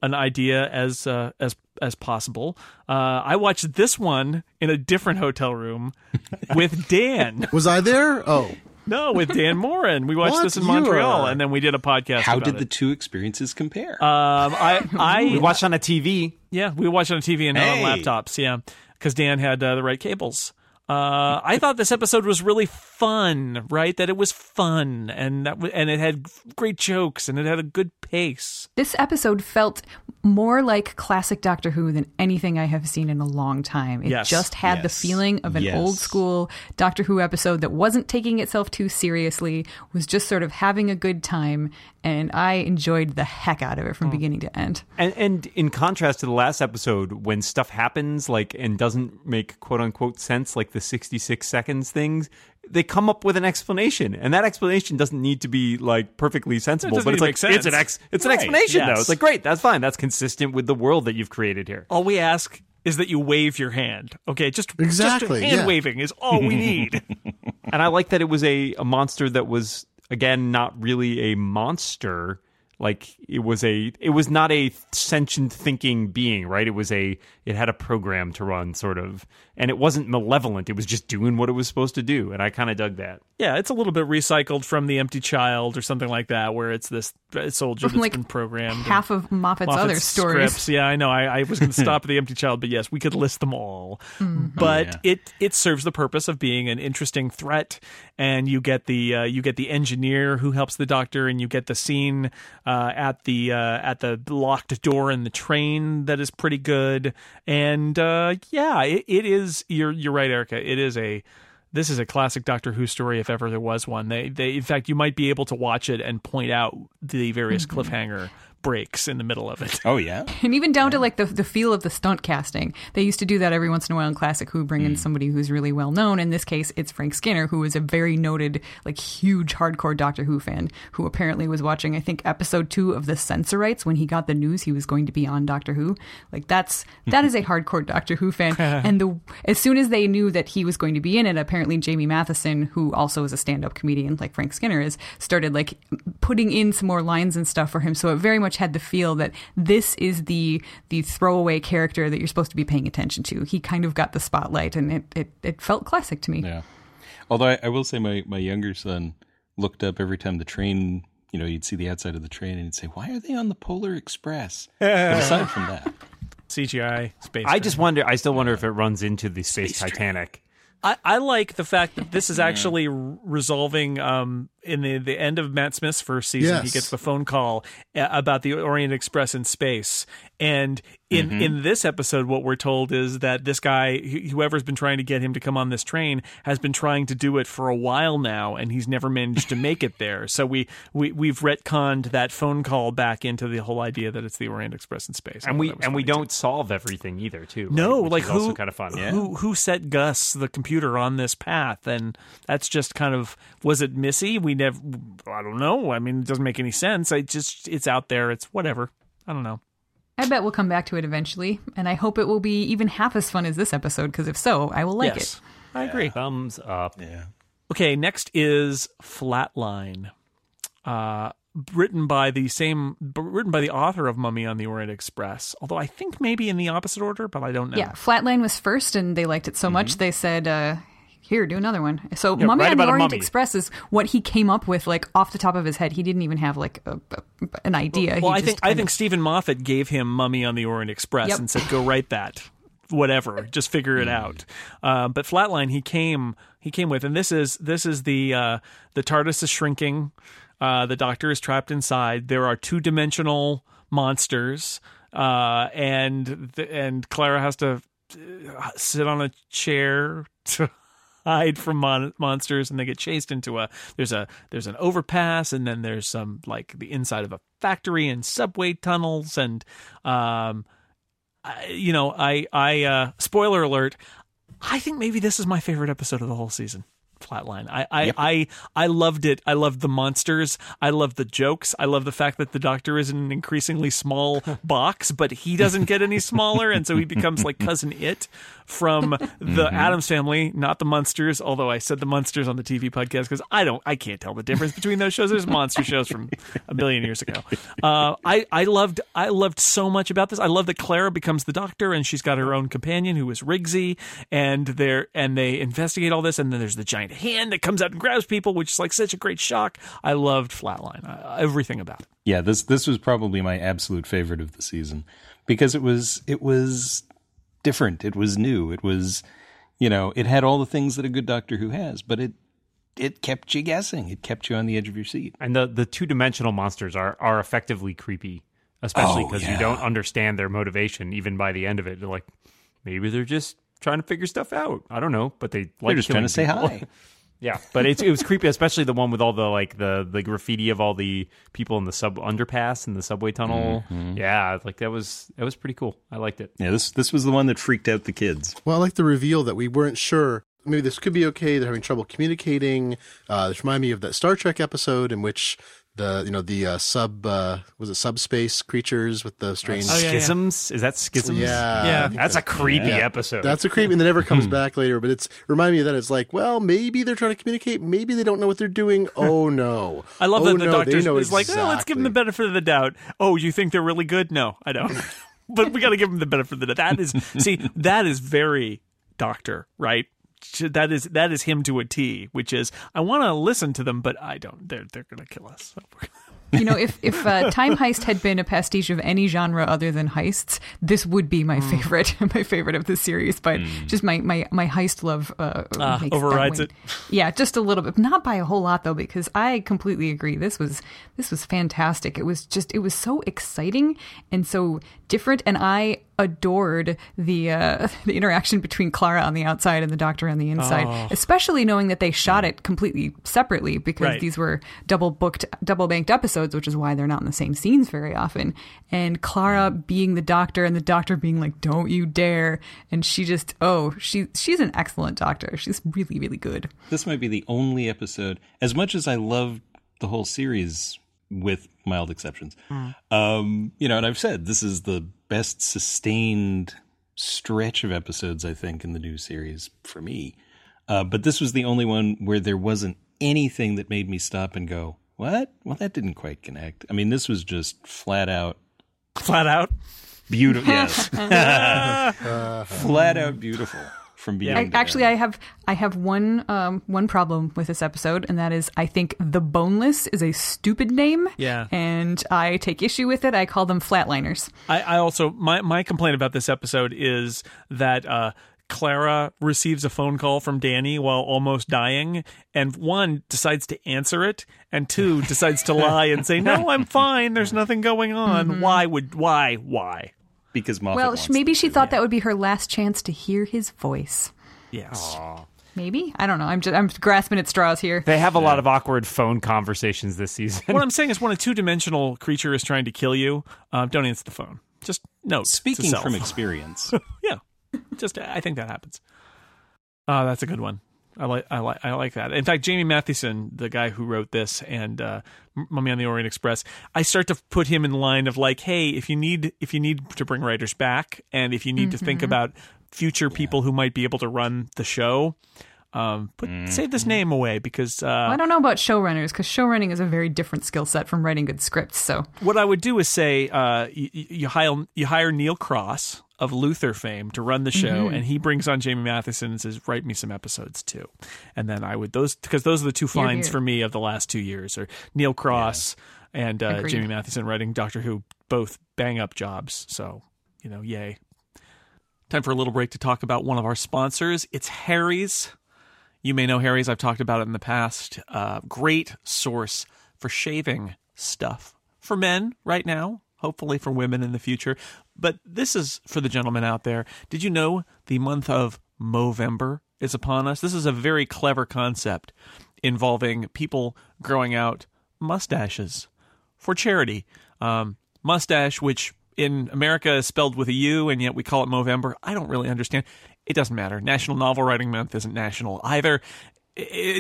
S2: an idea as uh, as as possible. Uh, I watched this one in a different hotel room with Dan.
S3: was I there? Oh,
S2: No, with Dan Moren. We watched
S3: What?
S2: this in Montreal,
S3: are-
S2: and then we did a podcast.
S4: How
S2: about
S4: did the
S2: it.
S4: two experiences compare?
S2: Um, I I
S5: We watched on a TV.
S2: yeah, we watched it on TV and not
S4: Hey.
S2: on laptops. Yeah, because Dan had uh, the right cables. Uh, I thought this episode was really fun, right? That it was fun, and that w- and it had great jokes, and it had a good pace.
S6: This episode felt more like classic Doctor Who than anything I have seen in a long time. It
S2: Yes.
S6: just had the feeling of an
S4: Yes.
S6: old school Doctor Who episode that wasn't taking itself too seriously, was just sort of having a good time, and I enjoyed the heck out of it from mm. beginning to end.
S5: And and in contrast to the last episode, when stuff happens like and doesn't make quote unquote sense, like the sixty six seconds things, they come up with an explanation, and that explanation doesn't need to be like perfectly sensible,
S2: doesn't
S5: but it's like
S2: make
S5: it's an ex it's an explanation
S2: yes.
S5: though. It's like great, that's fine, that's consistent with the world that you've created here.
S2: All we ask is that you wave your hand. Okay, just
S3: Exactly,
S2: Just hand
S3: yeah.
S2: waving is all we need.
S5: And I like that it was a, a monster that was again not really a monster like it was a it was not a sentient thinking being right it was a it had a program to run sort of and it wasn't malevolent it was just doing what it was supposed to do and i kind of dug that
S2: Yeah, it's a little bit recycled from the Empty Child or something like that, where it's this soldier
S6: From,
S2: that's
S6: like,
S2: been programmed.
S6: Half of Moffat's,
S2: Moffat's
S6: other stories.
S2: scripts. Yeah, I know. I, I was going to stop at the Empty Child, but yes, we could list them all.
S6: Mm-hmm.
S2: But
S4: yeah.
S2: it it serves the purpose of being an interesting threat, and you get the uh, you get the engineer who helps the doctor, and you get the scene uh, at the uh, at the locked door in the train that is pretty good. And uh, yeah, it, it is. You're you're right, Erika. It is a this is a classic Doctor Who story if ever there was one. They, they, in fact, you might be able to watch it and point out the various
S6: Mm-hmm.
S2: cliffhanger breaks in the middle of it.
S4: Oh yeah.
S6: And even down to like the the feel of the stunt casting. They used to do that every once in a while in Classic Who, bring in hmm. somebody who's really well known. In this case, it's Frank Skinner, who is a very noted, like huge hardcore Doctor Who fan, who apparently was watching, I think, episode two of the Sensorites when he got the news he was going to be on Doctor Who. Like that's that is a hardcore Doctor Who fan. and the as soon as they knew that he was going to be in it, apparently Jamie Mathieson, who also is a stand up comedian like Frank Skinner is, started like putting in some more lines and stuff for him. So it very much had the feel that this is the the throwaway character that you're supposed to be paying attention to. He kind of got the spotlight, and it it, it felt classic to me.
S4: Yeah. Although I, I will say my, my younger son looked up every time the train, you know, you'd see the outside of the train and he'd say, Why are they on the Polar Express? but aside from that,
S2: CGI space.
S5: i just wonder i still wonder if it runs into the space titanic
S2: I, I like the fact that this is actually r- resolving um, in the, the end of Matt Smith's first season. He gets the phone call uh, about the Orient Express in space, and in in this episode, what we're told is that this guy, whoever's been trying to get him to come on this train, has been trying to do it for a while now, and he's never managed to make it there. So we we we've retconned that phone call back into the whole idea that it's the Orient Express in space,
S5: and we and we
S2: too.
S5: don't solve everything either too?
S2: No,
S5: Which
S2: like who
S5: also kind of fun
S2: who who set Gus the computer on this path, and that's just kind of was it Missy? We never, I don't know. I mean, it doesn't make any sense. I just it's out there. It's whatever. I don't know.
S6: I bet we'll come back to it eventually, and I hope it will be even half as fun as this episode. Because if so, I will like
S2: yes,
S6: it.
S2: I agree.
S5: thumbs up
S4: yeah.
S2: Okay, next is Flatline, uh, written by the same, written by the author of Mummy on the Orient Express. Although I think maybe in the opposite order, but I don't know.
S6: Yeah, Flatline was first, and they liked it so much they said, uh, "Here, do another one." So,
S5: Yeah,
S6: Mummy on the Orient. Express is what he came up with, like off the top of his head. He didn't even have like a, a, an idea.
S2: Well,
S6: He
S2: I think I
S6: kind
S2: think Steven Moffat gave him Mummy on the Orient Express
S6: Yep.
S2: and said, "Go write that, whatever, just figure it out." Uh, but Flatline, he came he came with, and this is this is the uh, the TARDIS is shrinking, uh, the Doctor is trapped inside. There are two dimensional monsters, uh, and and Clara has to uh, sit on a chair to hide from mon- monsters and they get chased into a there's a there's an overpass and then there's some like the inside of a factory and subway tunnels and um I, you know i i uh spoiler alert i think maybe this is my favorite episode of the whole season flatline i i I, I loved it i loved the monsters i loved the jokes i love the fact that the doctor is in an increasingly small box but he doesn't get any smaller and so he becomes like cousin it from the Addams family, not the monsters. Although I said the monsters on the TV podcast because I don't, I can't tell the difference between those shows. There's monster shows from a billion years ago. Uh, I I loved I loved so much about this. I love that Clara becomes the doctor and she's got her own companion who is Rigsy, and they're and they investigate all this. And then there's the giant hand that comes out and grabs people, which is like such a great shock. I loved Flatline, uh, everything about it.
S4: Yeah, this this was probably my absolute favorite of the season because it was it was different. It was new. It was you know, it had all the things that a good Doctor Who has, but it it kept you guessing. It kept you on the edge of your seat.
S5: and the the two dimensional monsters are are effectively creepy, especially
S4: Oh,
S5: because
S4: yeah.
S5: you don't understand their motivation. Even by the end of it, they're like, maybe they're just trying to figure stuff out. I don't know, but they like
S4: They're just trying
S5: killing
S4: to say hi.
S5: yeah, but it's, it was creepy, especially the one with all the like the the graffiti of all the people in the sub underpass and the subway tunnel.
S4: Mm-hmm.
S5: Yeah, like that was that was pretty cool. I liked it.
S4: Yeah, this this was the one that freaked out the kids.
S3: Well, I like the reveal that we weren't sure. Maybe this could be okay. They're having trouble communicating. Uh, this reminded me of that Star Trek episode in which the you know the uh, sub uh, was it subspace creatures with the strange.
S2: Oh, yeah, yeah.
S5: Schisms? Is that schisms?
S3: Yeah,
S2: Yeah.
S3: I think
S5: That's a creepy
S3: Yeah.
S5: episode.
S3: That's a creepy and it never comes back later. But it's remind me of that it's like, well, maybe they're trying to communicate, maybe they don't know what they're doing. Oh no!
S2: I love
S3: oh,
S2: that the
S3: no,
S2: doctor
S3: they know
S2: is like, oh, let's give them the benefit of the doubt. Oh, you think they're really good? No, I don't. but we got to give them the benefit of the doubt. That is, see, that is very doctor, right? That is that is him to a T. Which is, I want to listen to them, but I don't. They're they're gonna kill us.
S6: You know, if if uh, Time Heist had been a pastiche of any genre other than heists, this would be my favorite, my favorite of the series. But just my my my heist love uh, makes
S2: overrides it.
S6: Yeah, just a little bit, not by a whole lot though, because I completely agree. This was this was fantastic. It was just it was so exciting and so different, and I adored the uh, the interaction between Clara on the outside and the Doctor on the inside, especially knowing that they shot it completely separately because
S2: Right.
S6: these were double booked, double banked episodes, which is why they're not in the same scenes very often. And Clara being the doctor and the doctor being like, "Don't you dare!" and she just, oh, she she's an excellent doctor. She's really really good.
S4: This might be the only episode, as much as I loved the whole series, with mild exceptions. Um, you know, and I've said this is the best sustained stretch of episodes I think in the new series for me. Uh, but this was the only one where there wasn't anything that made me stop and go, "What? Well, that didn't quite connect." I mean, this was just flat out
S2: Flat out.
S4: beautiful. yes, flat out beautiful from beginning.
S6: I, actually. I have I have one um, one problem with this episode, and that is I think the boneless is a stupid name.
S2: Yeah.
S6: and I take issue with it. I call them flatliners.
S2: I, I also my my complaint about this episode is that uh, Clara receives a phone call from Danny while almost dying, and one decides to answer it, and two decides to lie and say, "No, I'm fine. There's nothing going on." Why would why why?
S4: Because Moffat
S6: well,
S4: wants
S6: maybe
S4: them
S6: she
S4: to.
S6: thought that would be her last chance to hear his voice.
S2: Yes.
S6: Maybe I don't know. I'm just I'm grasping at straws here.
S5: They have a lot of awkward phone conversations this season.
S2: what I'm saying is, when a two dimensional creature is trying to kill you, um, don't answer the phone. Just no.
S4: Speaking from experience,
S2: yeah, just I think that happens. Uh, that's a good one. I like I like I like that. In fact, Jamie Mathieson, the guy who wrote this and uh, Mummy on the Orient Express, I start to put him in line of like, hey, if you need if you need to bring writers back, and if you need to think about future people who might be able to run the show, um, put save this name away because uh,
S6: I don't know about showrunners because showrunning is a very different skill set from writing good scripts. So
S2: what I would do is say uh, you, you hire you hire Neil Cross of Luther fame to run the show, and he brings on Jamie Mathieson and says, "Write me some episodes too." And then I would those because those are the two finds for me of the last two years, or Neil Cross and uh, Jamie Mathieson writing Doctor Who, both bang up jobs. So you know, yay. Time for a little break to talk about one of our sponsors. It's Harry's. You may know Harry's. I've talked about it in the past. Uh, great source for shaving stuff for men right now, hopefully for women in the future. But this is for the gentlemen out there. Did you know the month of Movember is upon us? This is a very clever concept involving people growing out mustaches for charity. Um, mustache, which in America is spelled with a U, and yet we call it Movember. I don't really understand. It doesn't matter. National Novel Writing Month isn't national either.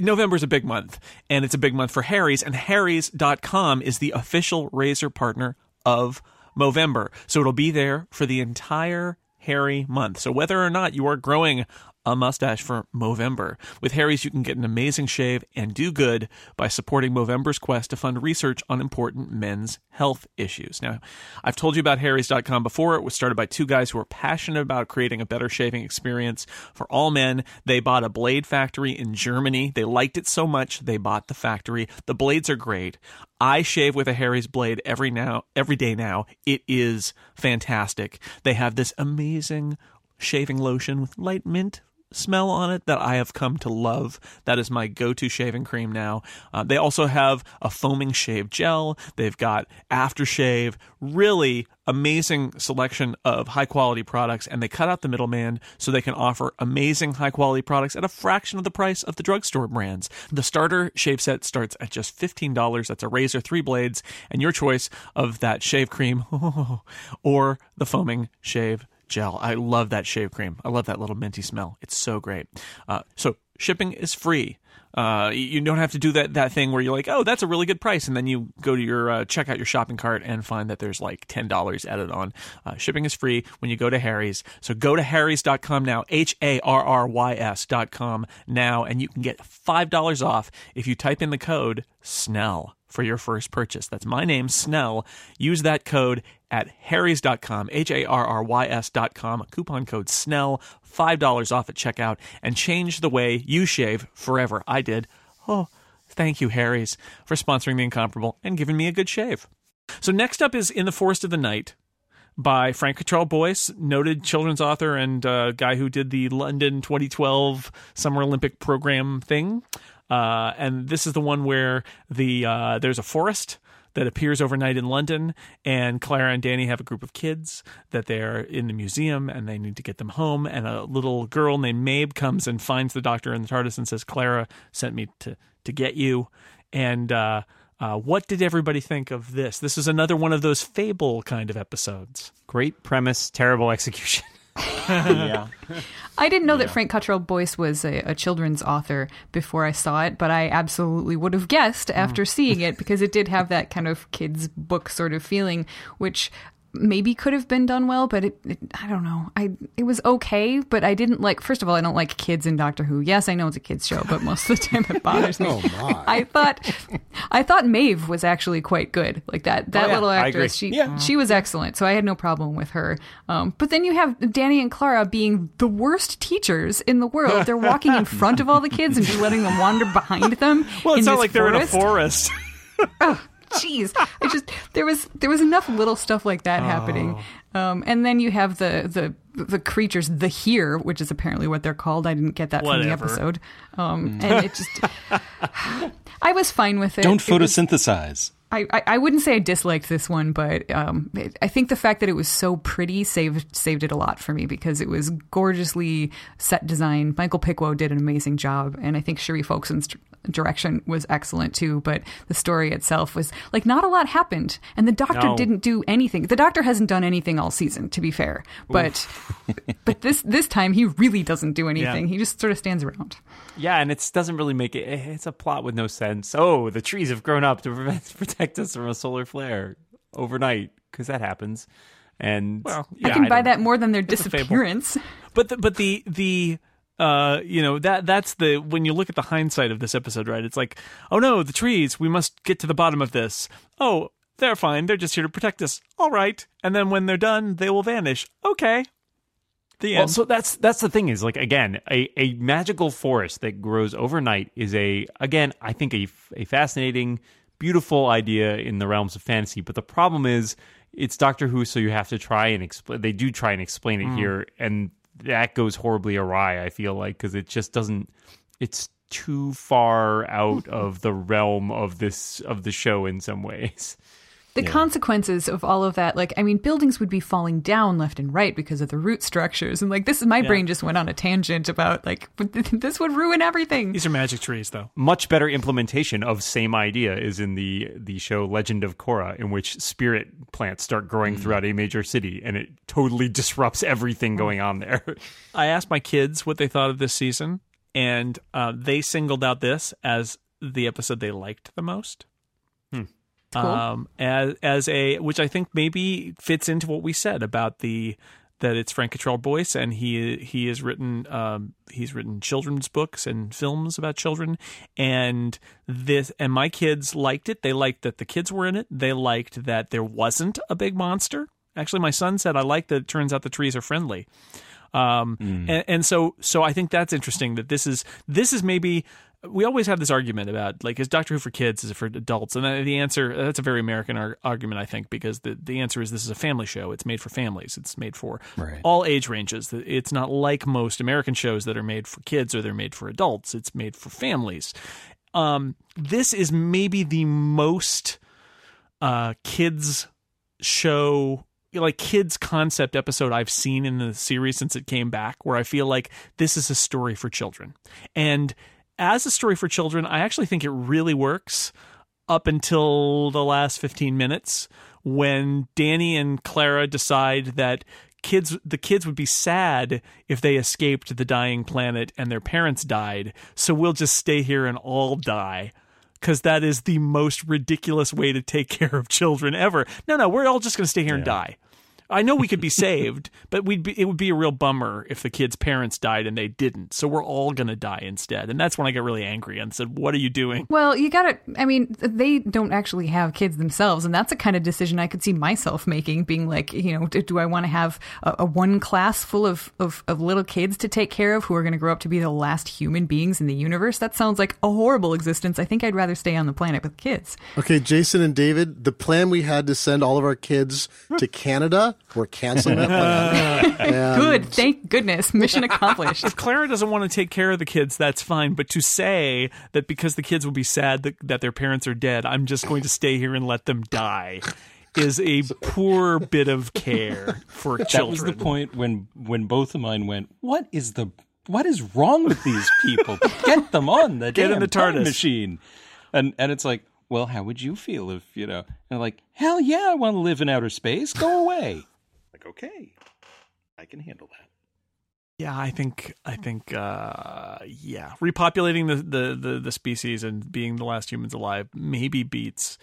S2: November is a big month, and it's a big month for Harry's, and Harry's.com is the official razor partner of Movember. So it'll be there for the entire hairy month. So whether or not you are growing a mustache for Movember, with Harry's you can get an amazing shave and do good by supporting Movember's quest to fund research on important men's health issues. Now, I've told you about Harry's.com before. It was started by two guys who are passionate about creating a better shaving experience for all men. They bought a blade factory in Germany. They liked it so much they bought the factory. The blades are great. I shave with a Harry's blade every now every day now. It is fantastic. They have this amazing shaving lotion with light mint smell on it that I have come to love. That is my go-to shaving cream now. Uh, they also have a foaming shave gel. They've got aftershave. Really amazing selection of high-quality products, and they cut out the middleman so they can offer amazing high-quality products at a fraction of the price of the drugstore brands. The starter shave set starts at just $15. That's a razor, three blades, and your choice of that shave cream or the foaming shave gel. I love that shave cream. I love that little minty smell. It's so great. Uh, so shipping is free. Uh, you don't have to do that that thing where you're like, oh, that's a really good price, and then you go to your uh, check out your shopping cart and find that there's like ten dollars added on. Uh, shipping is free when you go to Harry's. So go to harrys.com now, h a r r y s dot com now, and you can get five dollars off if you type in the code Snell for your first purchase. That's my name, Snell. Use that code at harrys.com, H A R R Y S.com, coupon code SNELL, $5 off at checkout, and change the way you shave forever. I did. Oh, thank you, Harry's, for sponsoring The Incomparable and giving me a good shave. So, next up is In the Forest of the Night by Frank Cottrell Boyce, noted children's author and uh, guy who did the London 2012 Summer Olympic program thing. Uh, and this is the one where the uh, there's a forest that appears overnight in London, and Clara and Danny have a group of kids that they're in the museum and they need to get them home. And a little girl named Maeve comes and finds the doctor in the TARDIS and says, "Clara sent me to to get you." And uh, uh, what did everybody think of this? This is another one of those fable kind of episodes.
S5: Great premise, terrible execution.
S7: yeah.
S6: I didn't know that Frank Cottrell Boyce was a, a, children's author before I saw it, but I absolutely would have guessed after mm. seeing it because it did have that kind of kids' book sort of feeling, which maybe could have been done well, but it, it, I don't know. I it was okay, but I didn't like. First of all, I don't like kids in Doctor Who. Yes, I know it's a kids show, but most of the time it bothers me.
S3: Oh my!
S6: I thought I thought Maeve was actually quite good. Like that that
S5: Oh, yeah,
S6: little actress, she she was excellent. So I had no problem with her. Um, but then you have Danny and Clara being the worst teachers in the world. They're walking in front of all the kids and just letting them wander behind them.
S2: Well, it's not like they're in a
S6: forest.
S2: forest.
S6: Jeez, I just there was there was enough little stuff like that happening,
S2: Oh.
S6: um, and then you have the the the creatures, the here, which is apparently what they're called. I didn't get that from the episode, um, and it just I was fine with it.
S4: Don't
S6: It was-
S4: photosynthesize.
S6: I, I, I wouldn't say I disliked this one, but um, it, I think the fact that it was so pretty saved saved it a lot for me because it was gorgeously set design. Michael Pickwoad did an amazing job, and I think Sheree Folkson's d- direction was excellent too. But the story itself was like not a lot happened, and the Doctor
S5: No.
S6: didn't do anything. The Doctor hasn't done anything all season, to be fair, but but this this time he really doesn't do anything. He just sort of stands around.
S5: Yeah, and it doesn't really make it. It's a plot with no sense. Oh, the trees have grown up to prevent, protect us from a solar flare overnight because that happens. And
S2: Well,
S6: I
S2: yeah,
S6: can buy that more than their
S2: It's
S6: disappearance.
S2: But the, but the the uh you know that that's the when you look at the hindsight of this episode, right? It's like, oh no, the trees. We must get to the bottom of this. Oh, they're fine. They're just here to protect us. All right. And then when they're done, they will vanish. Okay. The
S5: Well,
S2: end.
S5: so that's that's the thing is like again a, a magical forest that grows overnight is a again I think a a fascinating beautiful idea in the realms of fantasy but the problem is it's Doctor Who so you have to try and explain they do try and explain it here and that goes horribly awry I feel like because it just doesn't it's too far out of the realm of this of the show in some ways
S6: The consequences of all of that, like, I mean, buildings would be falling down left and right because of the root structures. And, like, this is my brain just went on a tangent about, like, this would ruin everything.
S2: These are magic trees, though.
S5: much better implementation of same idea is in the the show Legend of Korra, in which spirit plants start growing throughout a major city, and it totally disrupts everything going on there.
S2: I asked my kids what they thought of this season, and uh, they singled out this as the episode they liked the most.
S6: Cool.
S2: Um, as as a which I think maybe fits into what we said about the that it's Frank Cottrell Boyce, and he he has written um, he's written children's books and films about children, and this and my kids liked it. They liked that the kids were in it. They liked that there wasn't a big monster. Actually, my son said I like that. It turns out the trees are friendly. Um, and, and so, so I think that's interesting that this is, this is maybe, we always have this argument about like, is Doctor Who for kids? Is it for adults? And the answer, that's a very American ar- argument, I think, because the, the answer is this is a family show. It's made for families. It's made for
S4: Right.
S2: all age ranges. It's not like most American shows that are made for kids or they're made for adults. It's made for families. Um, this is maybe the most, uh, kids show like kids concept episode I've seen in the series since it came back where I feel like this is a story for children. And as a story for children, I actually think it really works up until the last 15 minutes when Danny and Clara decide that kids the kids would be sad if they escaped the dying planet and their parents died. So we'll just stay here and all die." Because that is the most ridiculous way to take care of children ever. No, no, we're all just going to stay here and die. I know we could be saved, but we'd be, it would be a real bummer if the kid's parents died and they didn't. So we're all going to die instead. And that's when I get really angry and said, "What are you doing?"
S6: Well, you gotta, I mean, they don't actually have kids themselves. And that's a kind of decision I could see myself making, being like, you know, do, do I want to have a, a one class full of, of, of little kids to take care of who are going to grow up to be the last human beings in the universe? That sounds like a horrible existence. I think I'd rather stay on the planet with kids.
S3: Okay, Jason and David, the plan we had to send all of our kids to Canada, we're canceling that plan.
S6: Good. Thank goodness. Mission accomplished.
S2: If Clara doesn't want to take care of the kids, that's fine. But to say that because the kids will be sad that, that their parents are dead, I'm just going to stay here and let them die is a poor bit of care for
S4: That
S2: children.
S4: was the point when when both of mine went. What is the what is wrong with these people? Get them on the
S2: Get in
S4: damn
S2: the
S4: time
S2: TARDIS.
S4: machine. And and it's like, well, how would you feel if you know? And like, hell yeah, I want to live in outer space. Go away. Like, okay, I can handle that.
S2: Yeah, I think I think uh yeah, repopulating the, the the the species and being the last humans alive maybe beats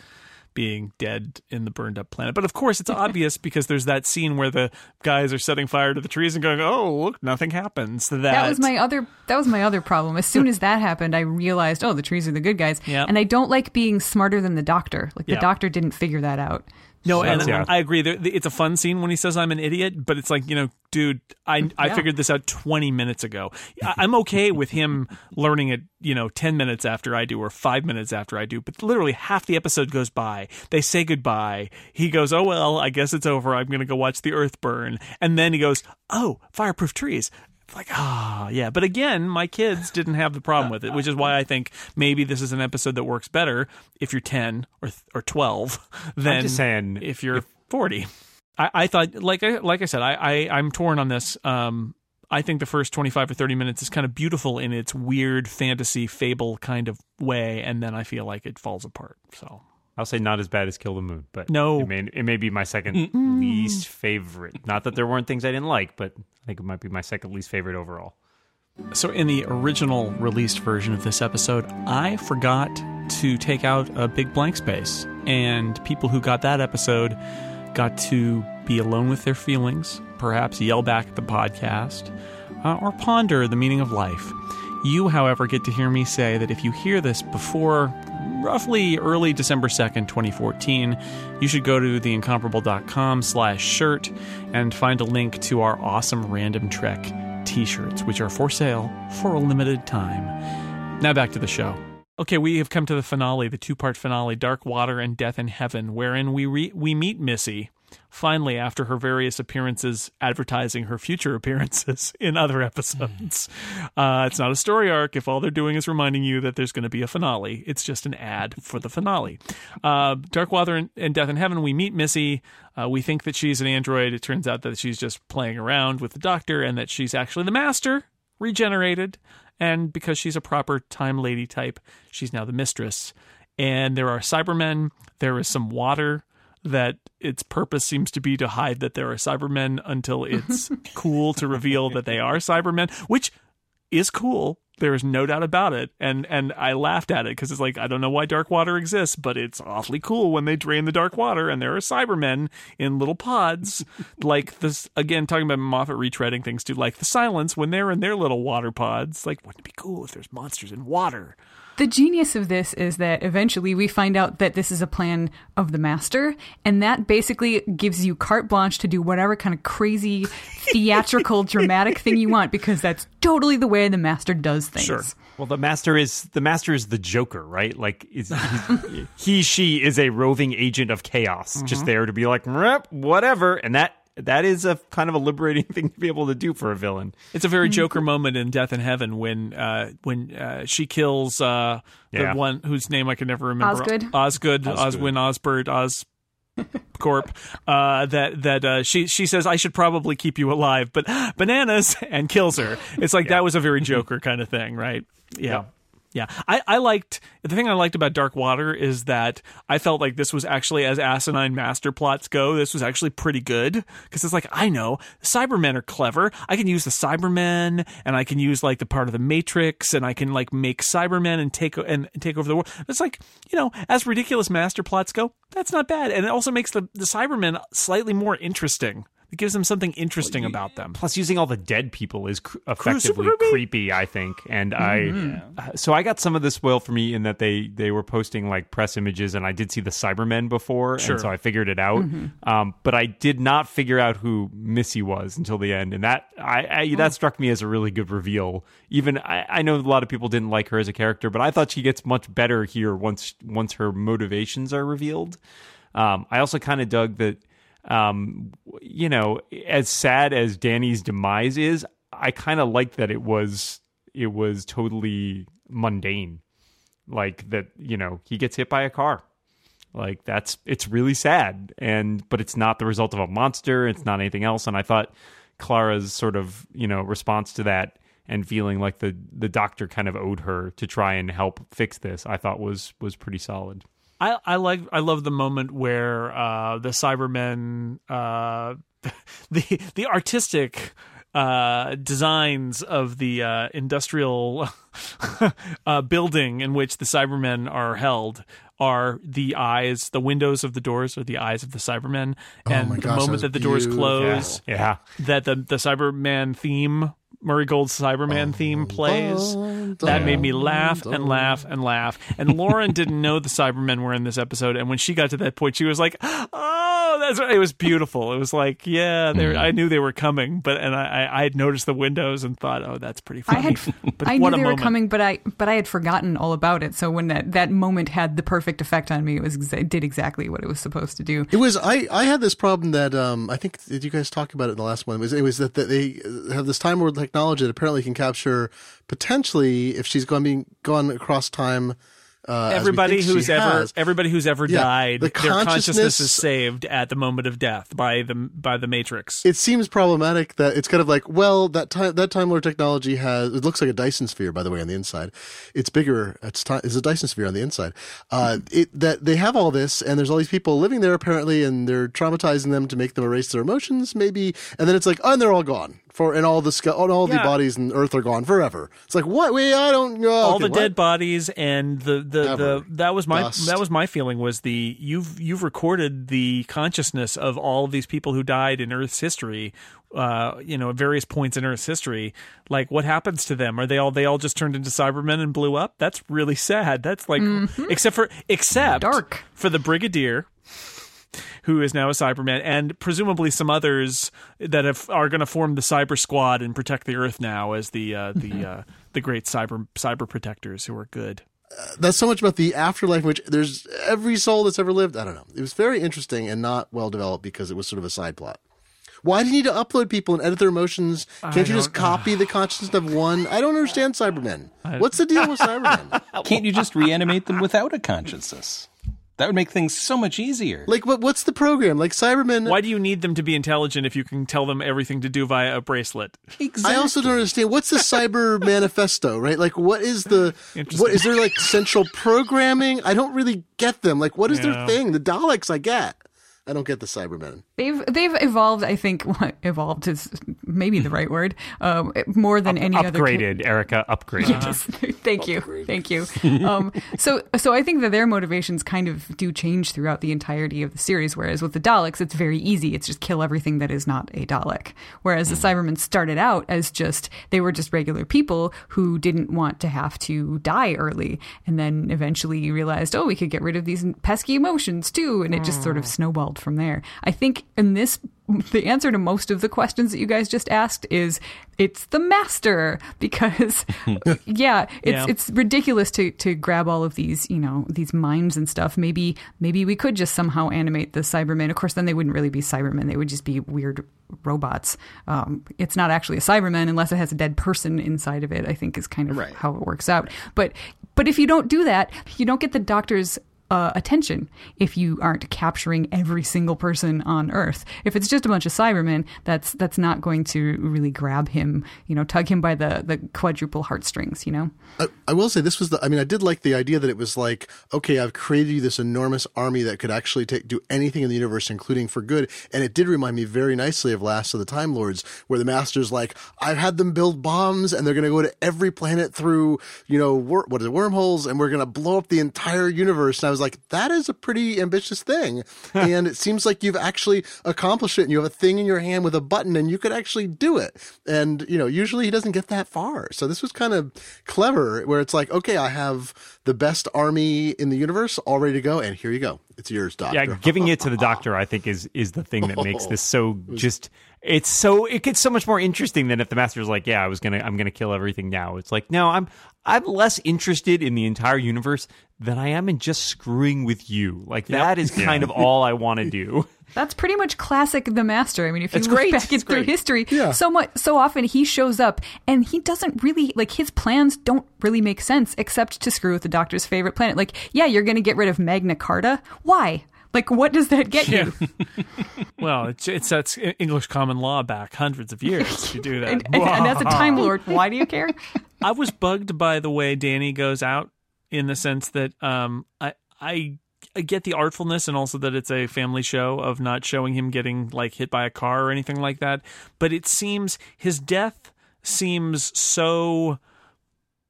S2: being dead in the burned up planet. But of course, it's obvious because there's that scene where the guys are setting fire to the trees and going, "Oh, look, nothing happens." That,
S6: That was my other that was my other problem. As soon as that happened, I realized, oh, the trees are the good guys.
S2: Yep.
S6: And I don't like being smarter than the doctor. Like the
S2: Yeah.
S6: doctor didn't figure that out.
S2: No, and
S5: yeah.
S2: I agree. It's a fun scene when he says I'm an idiot, but it's like you know, dude, I I
S6: Yeah.
S2: figured this out 20 minutes ago. I- I'm okay with him learning it, you know, 10 minutes after I do or five minutes after I do. But literally half the episode goes by. They say goodbye. He goes, "Oh well, I guess it's over. I'm gonna go watch the earth burn." And then he goes, "Oh, fireproof trees." Like ah yeah, but again, my kids didn't have the problem with it, which is why I think maybe this is an episode that works better if you're ten or or twelve than
S5: just saying,
S2: if you're 40 I, I thought like I like I said I, I I'm torn on this. Um I think the first 25 or 30 minutes is kind of beautiful in its weird fantasy fable kind of way and then I feel like it falls apart so
S5: I'll say not as bad as Kill the Moon, but
S2: No.
S5: it may, it may be my second least favorite. Not that there weren't things I didn't like, but I think it might be my second least favorite overall.
S2: So, in the original released version of this episode, I forgot to take out a big blank space. And people who got that episode got to be alone with their feelings, perhaps yell back at the podcast, uh, or ponder the meaning of life. You, however, get to hear me say that if you hear this before roughly early December 2nd, 2014, you should go to theincomparable.com slash shirt and find a link to our awesome Random Trek t-shirts, which are for sale for a limited time. Now back to the show. Okay, we have come to the finale, the two-part finale, Dark Water and Death in Heaven, wherein we re- we meet Missy finally after her various appearances advertising her future appearances in other episodes. Uh, it's not a story arc if all they're doing is reminding you that there's going to be a finale. It's just an ad for the finale. Uh, Dark Water and, and Death in Heaven, we meet Missy. Uh, we think that she's an android. It turns out that she's just playing around with the doctor and that she's actually the master, regenerated. And because she's a proper time lady type, she's now the mistress. And there are Cybermen. There is some water that its purpose seems to be to hide that there are Cybermen until it's cool to reveal that they are Cybermen, which is cool. There is no doubt about it. And and I laughed at it because it's like I don't know why dark water exists, but it's awfully cool when they drain the dark water and there are Cybermen in little pods. like this again, talking about Moffat retreading things too, like the silence when they're in their little water pods. Like, wouldn't it be cool if there's monsters in water?
S6: The genius of this is that eventually we find out that this is a plan of the master, and that basically gives you carte blanche to do whatever kind of crazy, theatrical, dramatic thing you want because that's totally the way the master does things.
S2: Sure.
S5: Well, the master is the master is the Joker, right? Like is, he, she is a roving agent of chaos, just mm-hmm. there to be like, whatever, and that that is a kind of a liberating thing to be able to do for a villain.
S2: It's a very Joker moment in Death in Heaven when uh, when uh, she kills uh, the
S5: Yeah.
S2: one whose name I can never remember.
S6: Osgood?
S2: Osgood.
S4: Osgood.
S2: Oswin Osbert. Os. Corp. Uh, that that uh, she she says I should probably keep you alive, but bananas and kills her. It's like that was a very Joker kind of thing, right? Yeah. Yeah, I, I liked the thing I liked about Dark Water is that I felt like this was actually, as asinine master plots go, this was actually pretty good because it's like I know Cybermen are clever. I can use the Cybermen and I can use like the part of the Matrix and I can like make Cybermen and take and take over the world. It's like you know, as ridiculous master plots go, that's not bad, and it also makes the the Cybermen slightly more interesting. It gives them something interesting about them.
S5: Plus, using all the dead people is cr- effectively
S2: super creepy.
S5: creepy, I think. And I, uh, so I got some of this spoiled for me in that they they were posting like press images, and I did see the Cybermen before,
S2: Sure.
S5: and so I figured it out. Um, but I did not figure out who Missy was until the end, and that I, I that struck me as a really good reveal. Even I, I know a lot of people didn't like her as a character, but I thought she gets much better here once once her motivations are revealed. Um, I also kind of dug that, um, you know, as sad as Danny's demise is, I kind of liked that it was it was totally mundane, like that. You know, he gets hit by a car. Like that's it's really sad, and but it's not the result of a monster. It's not anything else. And I thought Clara's sort of you know response to that and feeling like the the doctor kind of owed her to try and help fix this, I thought was was pretty solid.
S2: I, I like I love the moment where uh, the Cybermen uh, the the artistic uh, designs of the uh, industrial uh, building in which the Cybermen are held are the eyes, the windows of the doors are the eyes of the Cybermen, and
S3: Oh my
S2: the
S3: gosh, that
S2: moment
S3: was
S2: that the doors
S3: beautiful.
S2: close,
S5: Yeah.
S2: that the the Cyberman theme. Murray Gold's Cyberman theme plays. That made me laugh and laugh and laugh. And Lauren didn't know the Cybermen were in this episode. And when she got to that point, she was like, "Oh, that's right." It was beautiful. It was like, yeah, they I knew they were coming, but and I, I I had noticed the windows and thought, "Oh, that's pretty funny."
S6: I had,
S2: but
S6: I knew
S2: what a
S6: they were coming, but I, but I had forgotten all about it. So when that, that moment had the perfect effect on me, it was it did exactly what it was supposed to do.
S3: It was I. I had this problem that um, I think did you guys talk about it in the last one? It was it was that, that they have this time world technology that apparently can capture potentially if she's gone being gone across time. Uh,
S2: Everybody who's ever
S3: has.
S2: everybody who's ever
S3: Yeah,
S2: died,
S3: the
S2: their consciousness
S3: consciousness-
S2: is saved at the moment of death by the by the Matrix.
S3: it seems problematic that it's kind of like, well, that time that time lord technology has it looks like a Dyson sphere, by the way, on the inside. It's bigger. It's time is a Dyson sphere on the inside. Uh, it that they have all this, and there's all these people living there apparently, and they're traumatizing them to make them erase their emotions, maybe. And then it's like, oh, and they're all gone for, and all the sc- and all the bodies in Earth are gone forever. It's like, what? Wait, I don't know.
S2: all
S3: Okay,
S2: the
S3: what?
S2: dead bodies and the the, the that was my
S3: Dust.
S2: that was my feeling was the you've you've recorded the consciousness of all of these people who died in Earth's history uh you know at various points in Earth's history like what happens to them are they all they all just turned into cybermen and blew up that's really sad that's like except for except
S6: Dark.
S2: for the brigadier who is now a Cyberman, and presumably some others that have, are going to form the Cyber Squad and protect the Earth now as the uh, the uh, the great cyber cyber protectors who are good.
S3: that's so much about the afterlife which there's every soul that's ever lived. I don't know. It was very interesting and not well developed because it was sort of a side plot. Why do you need to upload people and edit their emotions? Can't you just copy the consciousness of one? I don't understand Cybermen. What's the deal with Cybermen?
S4: Can't you just reanimate them without a consciousness? That would make things so much easier.
S3: like, what? What's the program? Like Cybermen.
S2: Why do you need them to be intelligent if you can tell them everything to do via a bracelet? Exactly.
S3: I also don't understand what's the cyber manifesto, right? Like, what is the what is there like central programming? I don't really get them. Like, what is
S2: Yeah.
S3: their thing? The Daleks, I get. I don't get the Cybermen.
S6: They've they've evolved. I think evolved is maybe the right word. Um, more than any other.
S5: upgraded, Erika, upgraded.
S6: Yes. thank you, thank you. Um, so, so I think that their motivations kind of do change throughout the entirety of the series. Whereas with the Daleks, it's very easy; it's just kill everything that is not a Dalek. Whereas the Cybermen started out as just they were just regular people who didn't want to have to die early, and then eventually realized, oh, we could get rid of these pesky emotions too, and it just sort of snowballed from there. I think in this the answer to most of the questions that you guys just asked is it's the master because yeah it's
S2: Yeah.
S6: it's ridiculous to to grab all of these you know these minds and stuff maybe maybe we could just somehow animate the cybermen of course then they wouldn't really be cybermen they would just be weird robots um, it's not actually a cyberman unless it has a dead person inside of it i think is kind of
S3: Right.
S6: how it works out but but if you don't do that you don't get the doctor's uh, attention if you aren't capturing every single person on Earth. If it's just a bunch of Cybermen, that's that's not going to really grab him, you know, tug him by the the quadruple heartstrings, you know.
S3: I, I will say this was the. I mean, I did like the idea that it was like, okay, I've created you this enormous army that could actually take do anything in the universe, including for good. And it did remind me very nicely of Last of the Time Lords, where the Master's like, I've had them build bombs, and they're going to go to every planet through, you know, wor- what is it, wormholes, and we're going to blow up the entire universe. And I was like, that is a pretty ambitious thing, and it seems like you've actually accomplished it. And you have a thing in your hand with a button, and you could actually do it. And you know, usually he doesn't get that far. So this was kind of clever, where it's like, okay, I have the best army in the universe all ready to go, and here you go, it's yours, Doctor.
S5: Yeah, giving it to the doctor, I think, is is the thing that makes this so oh. just. It's so it gets so much more interesting than if the master's like, yeah, I was gonna, I'm gonna kill everything now. It's like, no, I'm, I'm less interested in the entire universe than I am in just screwing with you. Like that is kind of all I want to do.
S6: That's pretty much classic The Master. I mean, if you
S5: It's
S6: look
S5: great.
S6: back
S5: It's
S6: through
S5: great.
S6: history,
S3: Yeah.
S6: so much, so often he shows up and he doesn't really like his plans don't really make sense except to screw with the Doctor's favorite planet. Like, yeah, you're going to get rid of Magna Carta. Why? Like, what does that get you?
S2: Well, it's it's that's English common law back hundreds of years to do that.
S6: And, and, and as a Time Lord, why do you care?
S2: I was bugged by the way Danny goes out in the sense that um I I I get the artfulness and also that it's a family show of not showing him getting like hit by a car or anything like that, but it seems his death seems so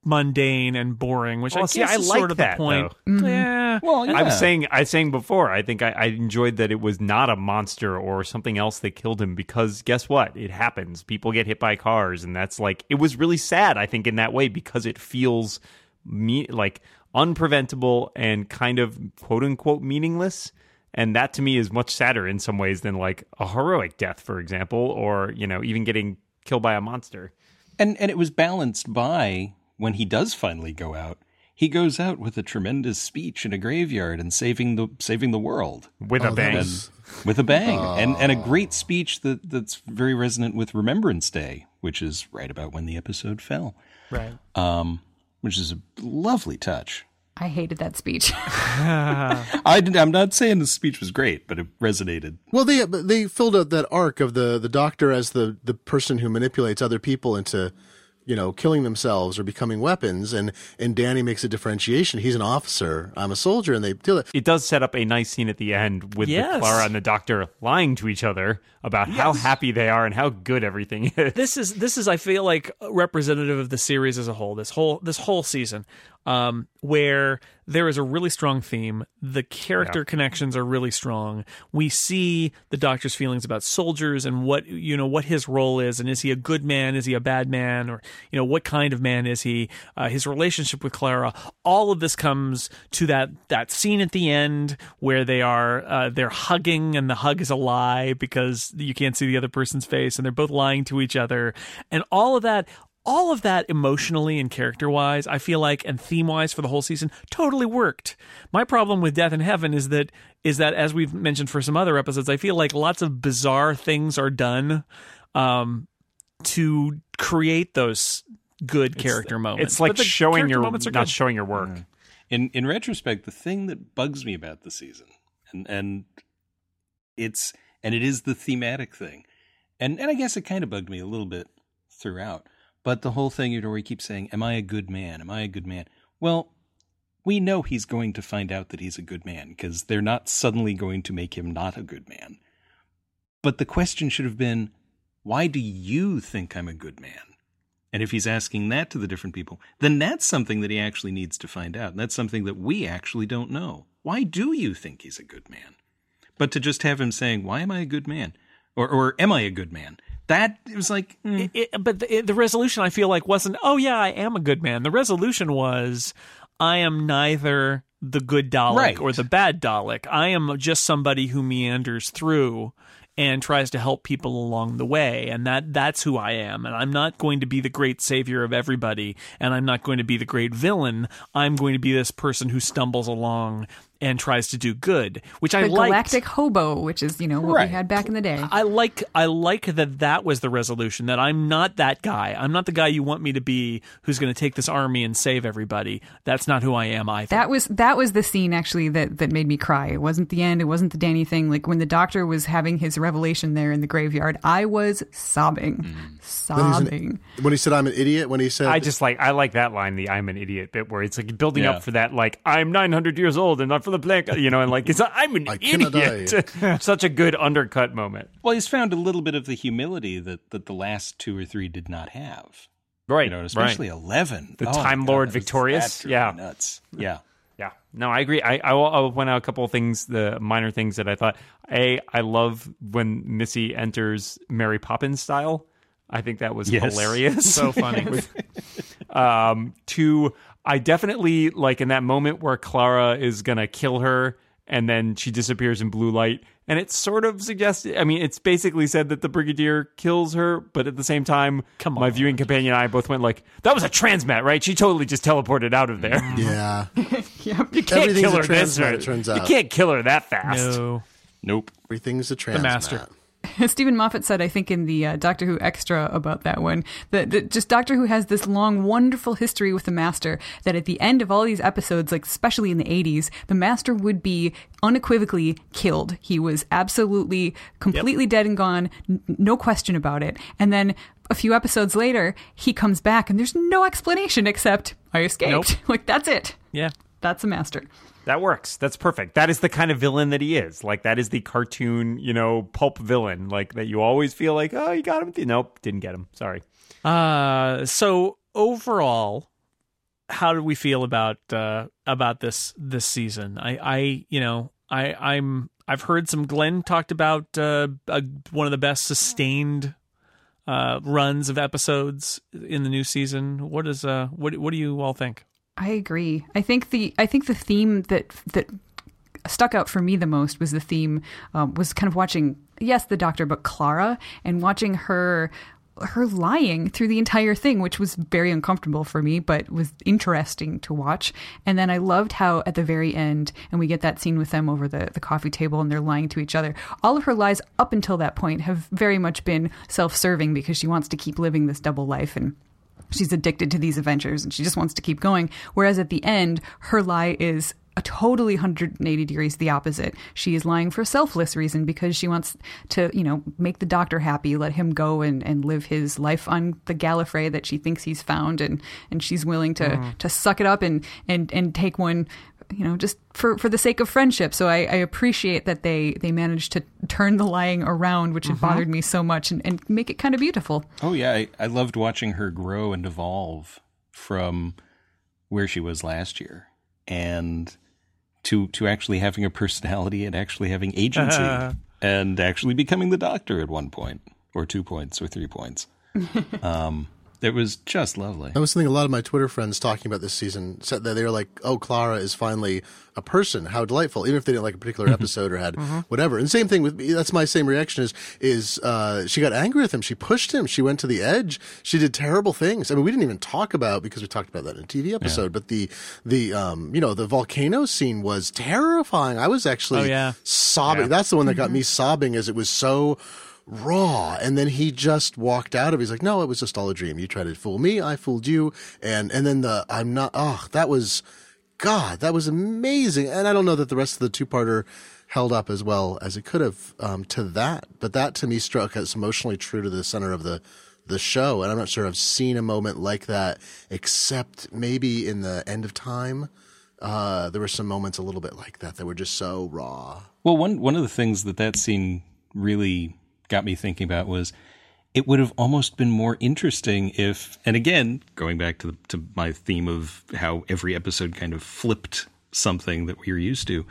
S2: mundane and boring, which I
S5: Well,
S2: guess
S5: see, I
S2: is
S5: like
S2: sort of
S5: that,
S2: the point.
S6: Mm-hmm.
S2: Yeah.
S4: Well, yeah.
S5: I was saying, I was saying before, I think I, I enjoyed that it was not a monster or something else that killed him because guess what? It happens. People get hit by cars, and that's like it was really sad. I think in that way because it feels me like unpreventable and kind of quote unquote meaningless. And that to me is much sadder in some ways than like a heroic death, for example, or you know even getting killed by a monster.
S4: and and it was balanced by when he does finally go out. He goes out with a tremendous speech in a graveyard and saving the saving the world
S5: With
S3: Oh,
S5: a
S3: that
S5: bang.
S3: was-
S4: with a bang, and and a great speech that that's very resonant with Remembrance Day, which is right about when the episode fell.
S2: Right.
S4: Um, which is a lovely touch.
S6: I hated that speech.
S4: I did, I'm not saying the speech was great, but it resonated.
S3: Well, they they filled out that arc of the the doctor as the the person who manipulates other people into, you know, killing themselves or becoming weapons, and and Danny makes a differentiation. He's an officer. I'm a soldier, and they do it.
S5: it does set up a nice scene at the end with
S2: Yes.
S5: the Clara and the Doctor lying to each other about how happy they are and how good everything is.
S2: this is this is I feel like representative of the series as a whole. This whole this whole season, um, where there is a really strong theme. The character connections are really strong. We see the Doctor's feelings about soldiers and what you know what his role is, and is he a good man? Is he a bad man? Or you know what kind of man is he? Uh, his relationship with Clara. All of this comes to that that scene at the end where they are uh, they're hugging, and the hug is a lie because you can't see the other person's face, and they're both lying to each other, and all of that. All of that emotionally and character wise, I feel like, and theme wise for the whole season, totally worked. My problem with Death in Heaven is that is that as we've mentioned for some other episodes, I feel like lots of bizarre things are done um, to create those good character moments.
S5: It's like
S2: the
S5: showing your
S2: moments are
S5: not
S2: good.
S5: showing your work.
S4: In in retrospect, the thing that bugs me about the season, and and it's and it is the thematic thing, and and I guess it kind of bugged me a little bit throughout. But the whole thing, you know, where he keeps saying, "Am I a good man? Am I a good man?" Well, we know he's going to find out that he's a good man because they're not suddenly going to make him not a good man. But the question should have been, why do you think I'm a good man? And if he's asking that to the different people, then that's something that he actually needs to find out. And that's something that we actually don't know. Why do you think he's a good man? But to just have him saying, Why am I a good man? Or, or am I a good man? That it was like, mm,
S2: It- it- but the, the resolution I feel like wasn't oh yeah I am a good man. The resolution was I am neither the good Dalek
S4: Right.
S2: or the bad Dalek. I am just somebody who meanders through and tries to help people along the way and that that's who I am and I'm not going to be the great savior of everybody and I'm not going to be the great villain I'm going to be this person who stumbles along and tries to do good, which I
S6: the
S2: liked.
S6: galactic hobo, which is you know what
S4: Right.
S6: we had back in the day.
S2: I like I like that that was the resolution that I'm not that guy. I'm not the guy you want me to be who's going to take this army and save everybody. That's not who I am either.
S6: That was that was the scene actually that that made me cry. It wasn't the end. It wasn't the Danny thing. Like when the doctor was having his revelation there in the graveyard, I was sobbing, mm.
S3: Then he's
S6: sobbing.
S3: an- when he said, "I'm an idiot," when he said,
S5: I just like I like that line, the "I'm an idiot" bit, where it's like building
S4: Yeah.
S5: up for that, like I'm 900 years old and not for the blank, you know, and like it's I'm an
S3: I
S5: idiot. Such a good undercut moment,
S4: Well, he's found a little bit of the humility that, that the last two or three did not have.
S5: right?
S4: You know, especially eleven.
S5: The
S4: Oh,
S5: Time
S4: God,
S5: Lord
S4: that
S5: Victorious? Yeah.
S4: nuts. Yeah.
S5: Yeah, no, I agree. I, I will I'll point out a couple of things, the minor things that I thought. A, I love when Missy enters Mary Poppins style. I think that was
S4: Yes.
S5: hilarious.
S2: so funny.
S5: um, two, I definitely like in that moment where Clara is gonna kill her and then she disappears in blue light. And it sort of suggests, I mean, it's basically said that the Brigadier kills her, but at the same time,
S2: Come on.
S5: my
S2: on.
S5: viewing companion and I both went like, that was a transmat, right? She totally just teleported out of there. Mm-hmm.
S3: "Yeah,
S5: You can't
S3: Everything's
S5: kill
S3: a
S5: her this
S3: transmat, it turns
S5: You
S3: out.
S5: can't kill her that fast.
S2: no.
S4: Nope.
S3: everything's a transmat."
S2: master.
S6: Steven Moffat said, I think in the uh, Doctor Who extra about that one, that, that just Doctor Who has this long, wonderful history with the Master. That at the end of all these episodes, like especially in the '80s, the Master would be unequivocally killed. He was absolutely, completely dead and gone, n- no question about it. And then a few episodes later, he comes back, and there's no explanation except I escaped.
S2: Nope.
S6: like that's it.
S2: Yeah.
S6: That's a Master.
S5: That works. That's perfect. That is the kind of villain that he is. Like that is the cartoon, you know, pulp villain. Like that you always feel like, oh, you got him. Nope, didn't get him. Sorry.
S2: Uh, so overall, how do we feel about uh, about this this season? I, I you know I I'm I've heard some Glenn talked about uh, uh, one of the best sustained uh, runs of episodes in the new season. What is uh what what do you all think?
S6: I agree. I think the I think the theme that that stuck out for me the most was the theme um, was kind of watching yes the doctor but Clara and watching her her lying through the entire thing which was very uncomfortable for me but was interesting to watch and then I loved how at the very end and we get that scene with them over the, the coffee table and they're lying to each other all of her lies up until that point have very much been self-serving because she wants to keep living this double life and she's addicted to these adventures and she just wants to keep going. Whereas at the end, her lie is a totally 180 degrees the opposite. She is lying for a selfless reason because she wants to, you know, make the doctor happy, let him go and, and live his life on the Gallifrey that she thinks he's found and, and she's willing to, mm. to suck it up and, and, and take one you know, just for, for the sake of friendship. So I, I appreciate that they, they managed to turn the lying around, which had bothered me so much, and, and make it kind of beautiful.
S4: Oh yeah, I, I loved watching her grow and evolve from where she was last year, and to to actually having a personality and actually having agency, and actually becoming the Doctor at one point, or two points, or three points. um, it was just lovely.
S3: That was something a lot of my Twitter friends talking about this season said that they were like, "Oh, Clara is finally a person. How delightful!" Even if they didn't like a particular episode or had whatever. And same thing with me. That's my same reaction. Is is uh, she got angry with him? She pushed him. She went to the edge. She did terrible things. I mean, we didn't even talk about because we talked about that in a TV episode. But the the um you know the volcano scene was terrifying. I was actually
S2: Oh, yeah.
S3: sobbing. That's the one that got me sobbing, as it was so raw. And then he just walked out of it. he's like no it was just all a dream. You tried to fool me. I fooled you. And and then the i'm not oh that was god that was amazing. And i don't know that the rest of the two-parter held up as well as it could have um, to that. But that to me struck as emotionally true to the center of the the show. And i'm not sure i've seen a moment like that except maybe in the end of time. Uh, there were some moments a little bit like that that were just so raw.
S4: Well, one one of the things that that scene really got me thinking about was it would have almost been more interesting if, and again, going back to the, to my theme of how every episode kind of flipped something that we were used to,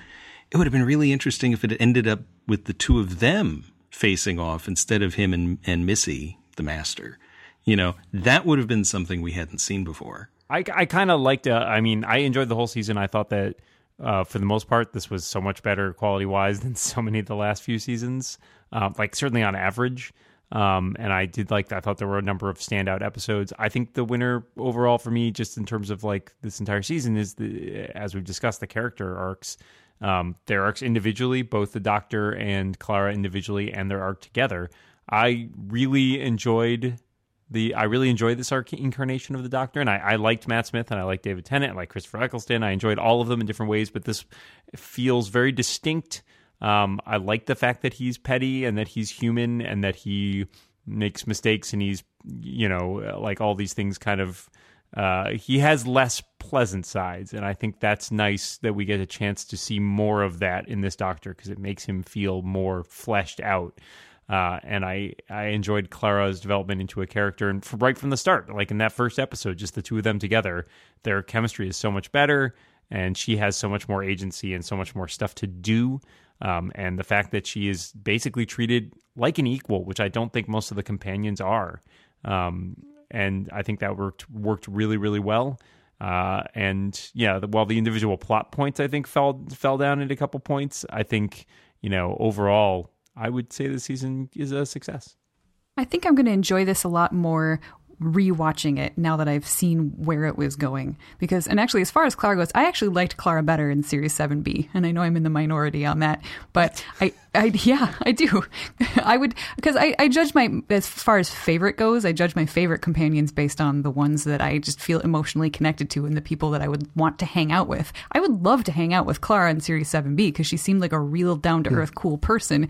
S4: it would have been really interesting if it ended up with the two of them facing off instead of him and, and Missy, the master. You know, that would have been something we hadn't seen before.
S5: I, I kind of liked. Uh, I mean, I enjoyed the whole season. I thought that uh, for the most part, this was so much better quality wise than so many of the last few seasons. Um, like certainly on average. Um, and I did like. I thought there were a number of standout episodes. I think the winner overall for me, just in terms of like this entire season, is the as we've discussed the character arcs. um, their arcs individually, both the Doctor and Clara individually, and their arc together. I really enjoyed the. I really enjoyed this arc incarnation of the Doctor, and I, I liked Matt Smith and I liked David Tennant, I like Christopher Eccleston. I enjoyed all of them in different ways, but this feels very distinct. Um, I like the fact that he's petty and that he's human and that he makes mistakes and he's you know like all these things kind of uh, he has less pleasant sides, and I think that's nice that we get a chance to see more of that in this Doctor because it makes him feel more fleshed out. Uh, and I I enjoyed Clara's development into a character, and from, right from the start, like in that first episode, just the two of them together, their chemistry is so much better, and she has so much more agency and so much more stuff to do. Um, and the fact that she is basically treated like an equal, which I don't think most of the companions are. Um, and I think that worked worked really really well. Uh, and yeah, the, while the individual plot points I think fell fell down at a couple points, I think you know overall I would say the season is a success.
S6: I think I'm going to enjoy this a lot more rewatching it now that I've seen where it was going. Because, and actually, as far as Clara goes, I actually liked Clara better in Series 7B. And I know I'm in the minority on that, but I, I yeah, I do. I would, because I, I judge my, as far as favorite goes, I judge my favorite companions based on the ones that I just feel emotionally connected to and the people that I would want to hang out with. I would love to hang out with Clara in Series 7B because she seemed like a real down to earth, cool person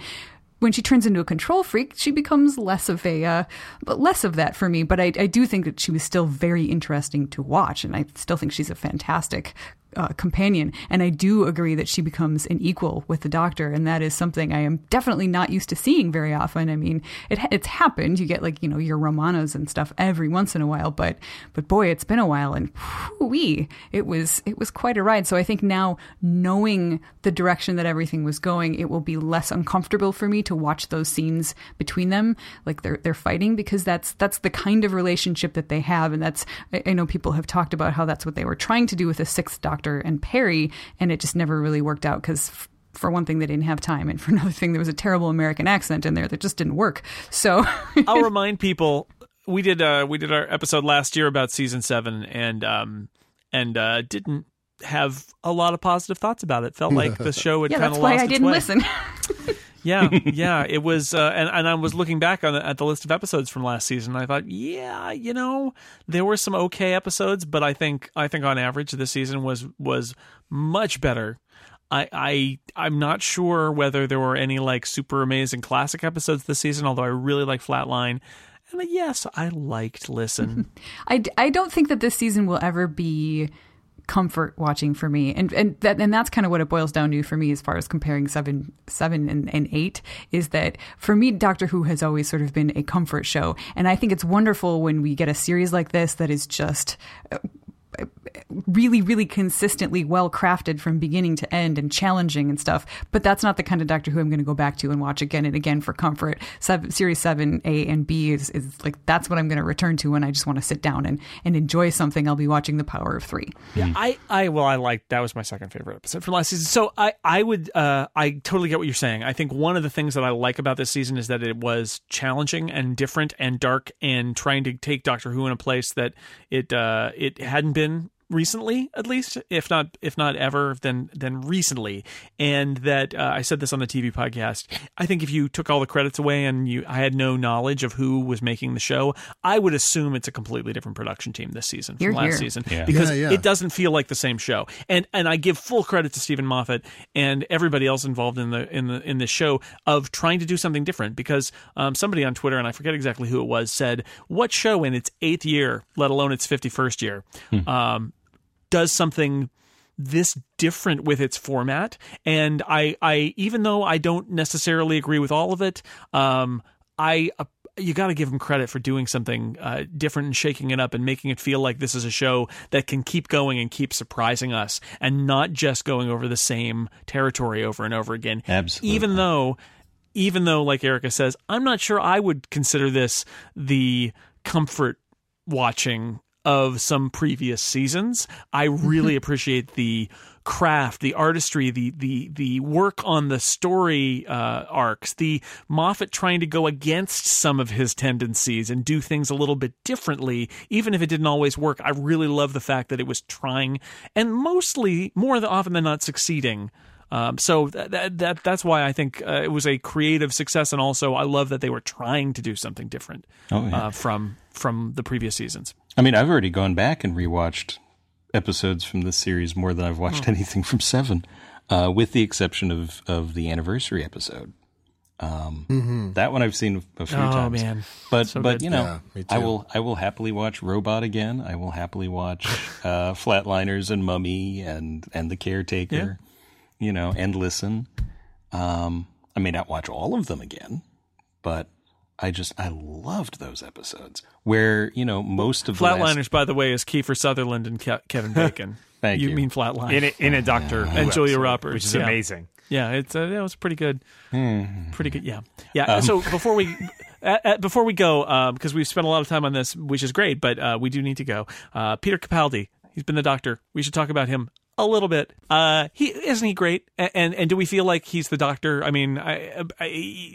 S6: when she turns into a control freak, she becomes less of a, uh, but less of that for me. But I, I do think that she was still very interesting to watch, and I still think she's a fantastic uh, companion. And I do agree that she becomes an equal with the doctor. And that is something I am definitely not used to seeing very often. I mean, it, it's happened. You get like, you know, your Romanas and stuff every once in a while, but, but boy, it's been a while and whoo it was, it was quite a ride. So I think now knowing the direction that everything was going, it will be less uncomfortable for me to watch those scenes between them. Like they're, they're fighting because that's, that's the kind of relationship that they have. And that's, I, know people have talked about how that's what they were trying to do with the sixth doctor Doctor and Peri, and it just never really worked out because. F- for one thing, they didn't have time, and for another thing, there was a terrible American accent in there that just didn't work. So,
S2: I'll remind people we did uh, we did our episode last year about season seven, and um, and uh, didn't have a lot of positive thoughts about it. Felt like the show had
S6: yeah,
S2: kind
S6: that's
S2: of
S6: why
S2: lost
S6: I didn't
S2: way.
S6: listen.
S2: Yeah, yeah, it was, uh, and and I was looking back on the, at the list of episodes from last season. And I thought, yeah, you know, there were some okay episodes, but I think I think on average this season was was much better. I I I'm not sure whether there were any like super amazing classic episodes this season, although I really like Flatline. And uh, yes, I liked Listen.
S6: I, I don't think that this season will ever be comfort watching for me. And and that and that's kind of what it boils down to for me as far as comparing seven seven and, and eight is that for me doctor who has always sort of been a comfort show. And i think it's wonderful when we get a series like this that is just uh, really, really consistently well crafted from beginning to end and challenging and stuff. But that's not the kind of Doctor Who I'm going to go back to and watch again and again for comfort. Seven, series seven, A and B is, is like that's what I'm going to return to when I just want to sit down and, and enjoy something. I'll be watching The Power of Three.
S2: Yeah, I, I, well, I liked that was my second favorite episode from last season. So I, I would, uh, I totally get what you're saying. I think one of the things that I like about this season is that it was challenging and different and dark and trying to take Doctor Who in a place that it, uh, it hadn't been recently at least if not if not ever then then recently and that uh, I said this on the TV podcast I think if you took all the credits away and you I had no knowledge of who was making the show I would assume it's a completely different production team this season
S6: You're
S2: from last
S6: here.
S2: season
S4: Yeah.
S2: because
S3: Yeah, yeah.
S2: it doesn't feel like the same show and and I give full credit to Steven Moffat and everybody else involved in the in the in the show of trying to do something different because um, somebody on Twitter and I forget exactly who it was said what show in its eighth year let alone its 51st year um, does something this different with its format and i i even though i don't necessarily agree with all of it um i uh, you got to give them credit for doing something uh, different and shaking it up and making it feel like this is a show that can keep going and keep surprising us and not just going over the same territory over and over again.
S4: Absolutely.
S2: Even though, even though, like Erika says, I'm not sure I would consider this the comfort watching of some previous seasons. I really appreciate the craft, the artistry, the the the work on the story uh, arcs, the Moffat trying to go against some of his tendencies and do things a little bit differently, even if it didn't always work. I really love the fact that it was trying and mostly more often than not succeeding Um, so that, that, that that's why I think uh, it was a creative success, and also I love that they were trying to do something different
S4: Oh, yeah.
S2: uh, from from the previous seasons.
S4: I mean, I've already gone back and rewatched episodes from this series more than I've watched anything from Seven, uh, with the exception of of the anniversary episode. Um, That one I've seen a few times.
S2: Oh,
S4: times.
S2: man.
S4: but
S2: So
S4: but
S2: good.
S4: you know,
S3: Yeah,
S4: I will I will happily watch Robot again. I will happily watch uh, Flatliners and Mummy and and The Caretaker. You know, and listen. Um, I may not watch all of them again, but I just I loved those episodes where you know most of the last-
S2: Flatliners, by the way, is Kiefer Sutherland and Ke- Kevin Bacon.
S4: Thank you.
S2: You mean Flatline?
S5: in a, in a Doctor Who
S2: And Julia Roberts,
S5: which is
S2: yeah.
S5: amazing.
S2: Yeah, it's uh, that was pretty good.
S4: Hmm.
S2: Pretty good. Yeah, yeah.
S4: Um,
S2: so before we uh, uh, before we go, because we've spent a lot of time on this, which is great, but uh, we do need to go. Uh, Peter Capaldi, he's been the Doctor. We should talk about him a little bit. Uh, he isn't he great? A- And and do we feel like he's the Doctor? I mean, I, I,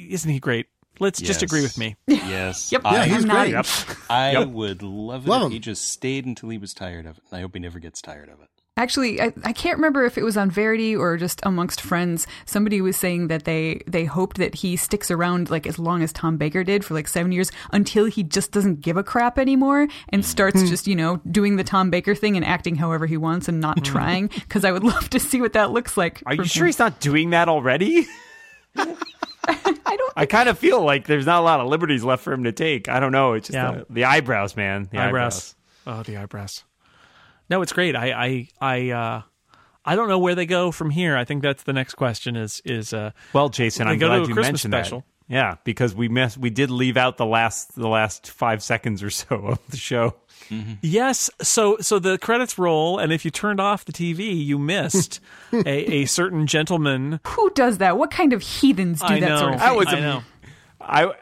S2: isn't he great? Let's just agree with me.
S4: Yes.
S6: Yep.
S4: I,
S3: Yeah, he's
S6: I'm not-
S3: great.
S5: Yep.
S4: I would love it
S3: Love
S4: if
S3: him.
S4: he just stayed until he was tired of it. And I hope he never gets tired of it.
S6: Actually, I, I can't remember if it was on Verity or just amongst friends. Somebody was saying that they they hoped that he sticks around like as long as Tom Baker did for like seven years until he just doesn't give a crap anymore and mm-hmm. starts hmm. just you know doing the Tom Baker thing and acting however he wants and not hmm. trying. Because I would love to see what that looks like.
S5: Are you
S6: from
S5: sure he's not doing that already?
S6: I don't.
S5: I kind of feel like there's not a lot of liberties left for him to take. I don't know. It's just
S2: Yeah.
S5: the, the eyebrows, man. The
S2: eyebrows. Oh, the eyebrows. No, it's great. I I I uh, I don't know where they go from here. I think that's the next question. Is is uh,
S5: Well, Jason, I'm
S2: go to
S5: glad
S2: a
S5: you
S2: Christmas
S5: mentioned
S2: special.
S5: that. Yeah, because we missed. we did leave out the last the last five seconds or so of the show.
S2: Yes. So so the credits roll, and if you turned off the TV, you missed a, a certain gentleman.
S6: Who does that? What kind of heathens do
S2: I
S6: that
S2: know.
S6: sort of
S5: That
S6: thing?
S5: was
S2: I
S5: a-
S2: know.
S5: I uh,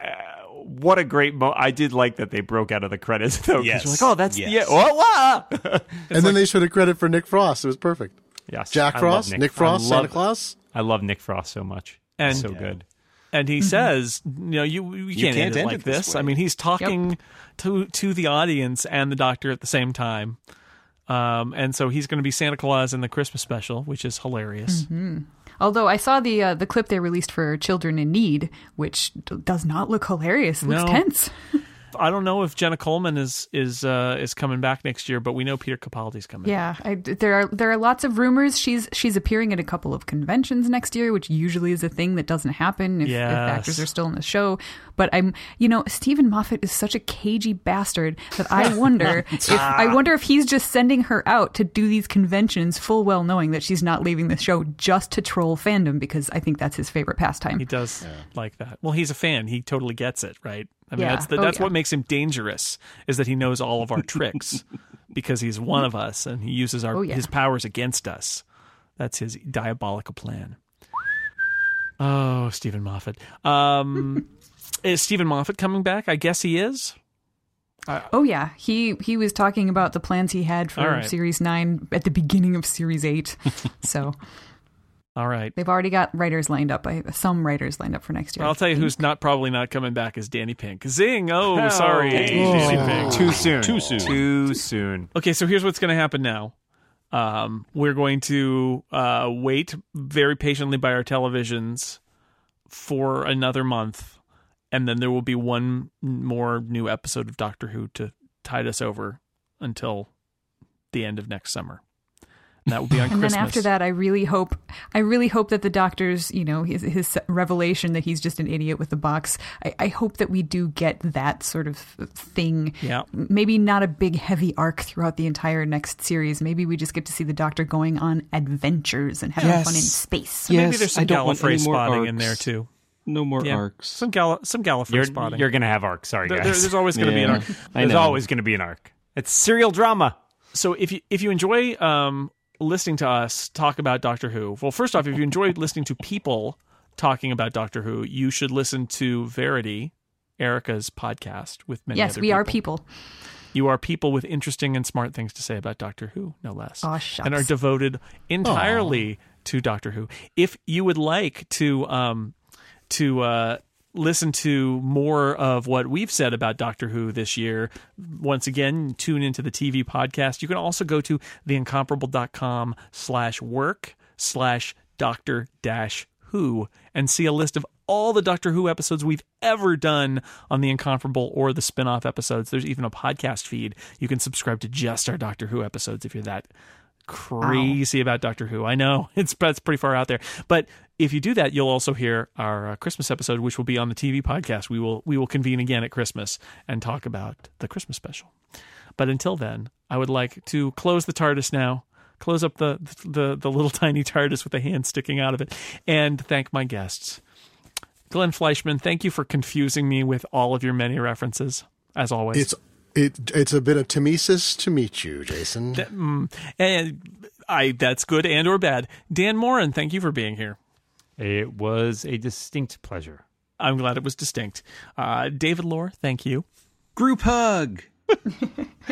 S5: what a great mo! I did like that they broke out of the credits though. 'cause
S4: Yes.
S5: you're like, oh, that's
S4: Yes.
S5: the what? what?
S3: and then they showed a credit for Nick Frost. It was perfect.
S5: yes,
S3: Jack Frost, Nick,
S5: I
S3: Frost,
S5: love-
S3: Santa Claus.
S5: I love Nick Frost so much.
S2: And-
S5: so good.
S2: And he says, you know, you you can't,
S4: can't
S2: end it
S4: end
S2: like
S4: it this.
S2: I mean, he's talking to to the audience and the doctor at the same time. Um, and so he's going to be Santa Claus in the Christmas special, which is hilarious.
S6: Although I saw the uh, the clip they released for Children in Need, which d- does not look hilarious. It looks
S2: No.
S6: tense.
S2: I don't know if Jenna Coleman is is uh, is coming back next year, but we know Peter Capaldi's coming.
S6: Yeah, I, there are there are lots of rumors. She's she's appearing at a couple of conventions next year, which usually is a thing that doesn't happen if, if actors are still in the show. But I'm, you know, Steven Moffat is such a cagey bastard that I wonder if I wonder if he's just sending her out to do these conventions, full well knowing that she's not leaving the show just to troll fandom because I think that's his favorite pastime.
S2: He does like that. Well, he's a fan. He totally gets it, right? I mean,
S6: Yeah.
S2: that's the,
S6: Oh,
S2: that's
S6: yeah.
S2: what makes him dangerous is that he knows all of our tricks because he's one of us and he uses our
S6: Oh, yeah.
S2: his powers against us. That's his diabolical plan. Oh, Steven Moffat. Um, is Steven Moffat coming back? I guess he is.
S6: Oh yeah, he he was talking about the plans he had for
S2: right.
S6: Series Nine at the beginning of Series Eight. so
S2: All right.
S6: they've already got writers lined up. I, some writers lined up for next year.
S2: I'll tell you who's not probably not coming back is Danny Pink. Zing! Oh,
S5: Oh.
S2: sorry, Danny Pink.
S5: Too soon.
S4: Too soon.
S5: Too soon.
S2: Okay, so here's what's going to happen now. Um, we're going to uh, wait very patiently by our televisions for another month, and then there will be one more new episode of Doctor Who to tide us over until the end of next summer. And that will be on
S6: and
S2: Christmas.
S6: then after that, I really hope, I really hope that the doctor's, you know, his his revelation that he's just an idiot with the box. I, I hope that we do get that sort of thing.
S2: Yeah.
S6: Maybe not a big heavy arc throughout the entire next series. Maybe we just get to see the doctor going on adventures and having
S4: Yes.
S6: fun in space.
S2: So maybe there's some
S4: don't
S2: Gallifrey
S4: any more
S2: spotting in there too.
S4: No more
S2: Yeah,
S4: arcs.
S2: some Gall- some Gallifrey
S5: You're,
S2: spotting.
S5: you're gonna have arcs. Sorry, guys.
S2: there- there's always going to be an arc.
S5: There's always going to be an arc. It's serial drama.
S2: so if you if you enjoy um, listening to us talk about Doctor Who, well, first off, if you enjoy listening to people talking about Doctor Who, you should listen to Verity, Erika's podcast with many.
S6: yes, we are people.
S2: You are people with interesting and smart things to say about Doctor Who, no less,
S6: shucks.
S2: and are devoted entirely to Doctor Who. If you would like to um, to uh, listen to more of what we've said about Doctor Who this year, once again, tune into the TeeVee podcast. You can also go to theincomparable.com slash work slash Doctor Dash Who and see a list of all the Doctor Who episodes we've ever done on the Incomparable or the spin off episodes. There's even a podcast feed. You can subscribe to just our Doctor Who episodes if you're that crazy about Doctor Who. I know it's that's pretty far out there, but if you do that, you'll also hear our uh, Christmas episode, which will be on the TeeVee podcast. We will we will convene again at Christmas and talk about the Christmas special. But until then, I would like to close the TARDIS now. Close up the the the little tiny TARDIS with a hand sticking out of it, and thank my guests. Glenn Fleishman, thank you for confusing me with all of your many references, as always.
S3: It's it it's a bit of Timesis to meet you, Jason.
S2: Mm, and I that's good and or bad. Dan Moren, thank you for being here.
S5: It was a distinct pleasure.
S2: I'm glad it was distinct. Uh, David Loehr, thank you.
S4: Group hug.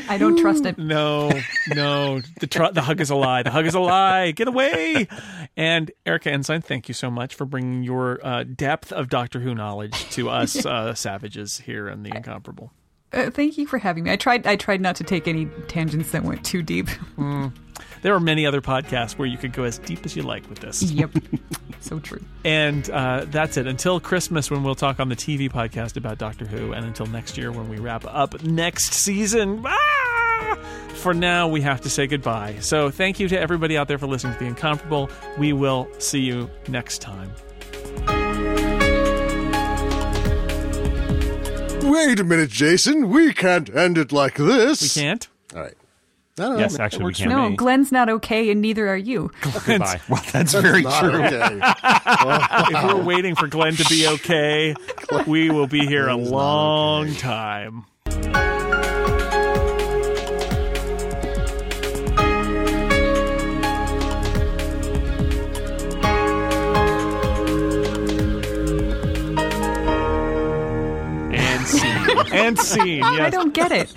S6: I don't trust it.
S2: No, no, the tr- the hug is a lie. The hug is a lie. Get away. And Erika Ensign, thank you so much for bringing your uh, depth of Doctor Who knowledge to us uh, savages here in the Incomparable.
S6: Uh, thank you for having me. I tried. I tried not to take any tangents that went too deep.
S2: There are many other podcasts where you could go as deep as you like with this.
S6: yep, so true.
S2: And uh, that's it. Until Christmas, when we'll talk on the TeeVee podcast about Doctor Who, and until next year, when we wrap up next season. Ah! For now, we have to say goodbye. So, thank you to everybody out there for listening to The Incomparable. We will see you next time.
S3: Wait a minute, Jason. We can't end it like this.
S2: We can't.
S3: All right. I don't.
S5: Yes,
S3: That
S5: actually, we
S3: works
S5: can.
S3: for
S6: No. Glenn's not okay, and neither are you.
S5: Goodbye.
S4: Well, that's very
S3: Not
S4: true.
S3: okay.
S2: if we're waiting for Glenn to be okay, we will be here a
S3: Glenn's not
S2: long
S3: okay.
S2: time. And scene. Scene.
S6: I don't get it.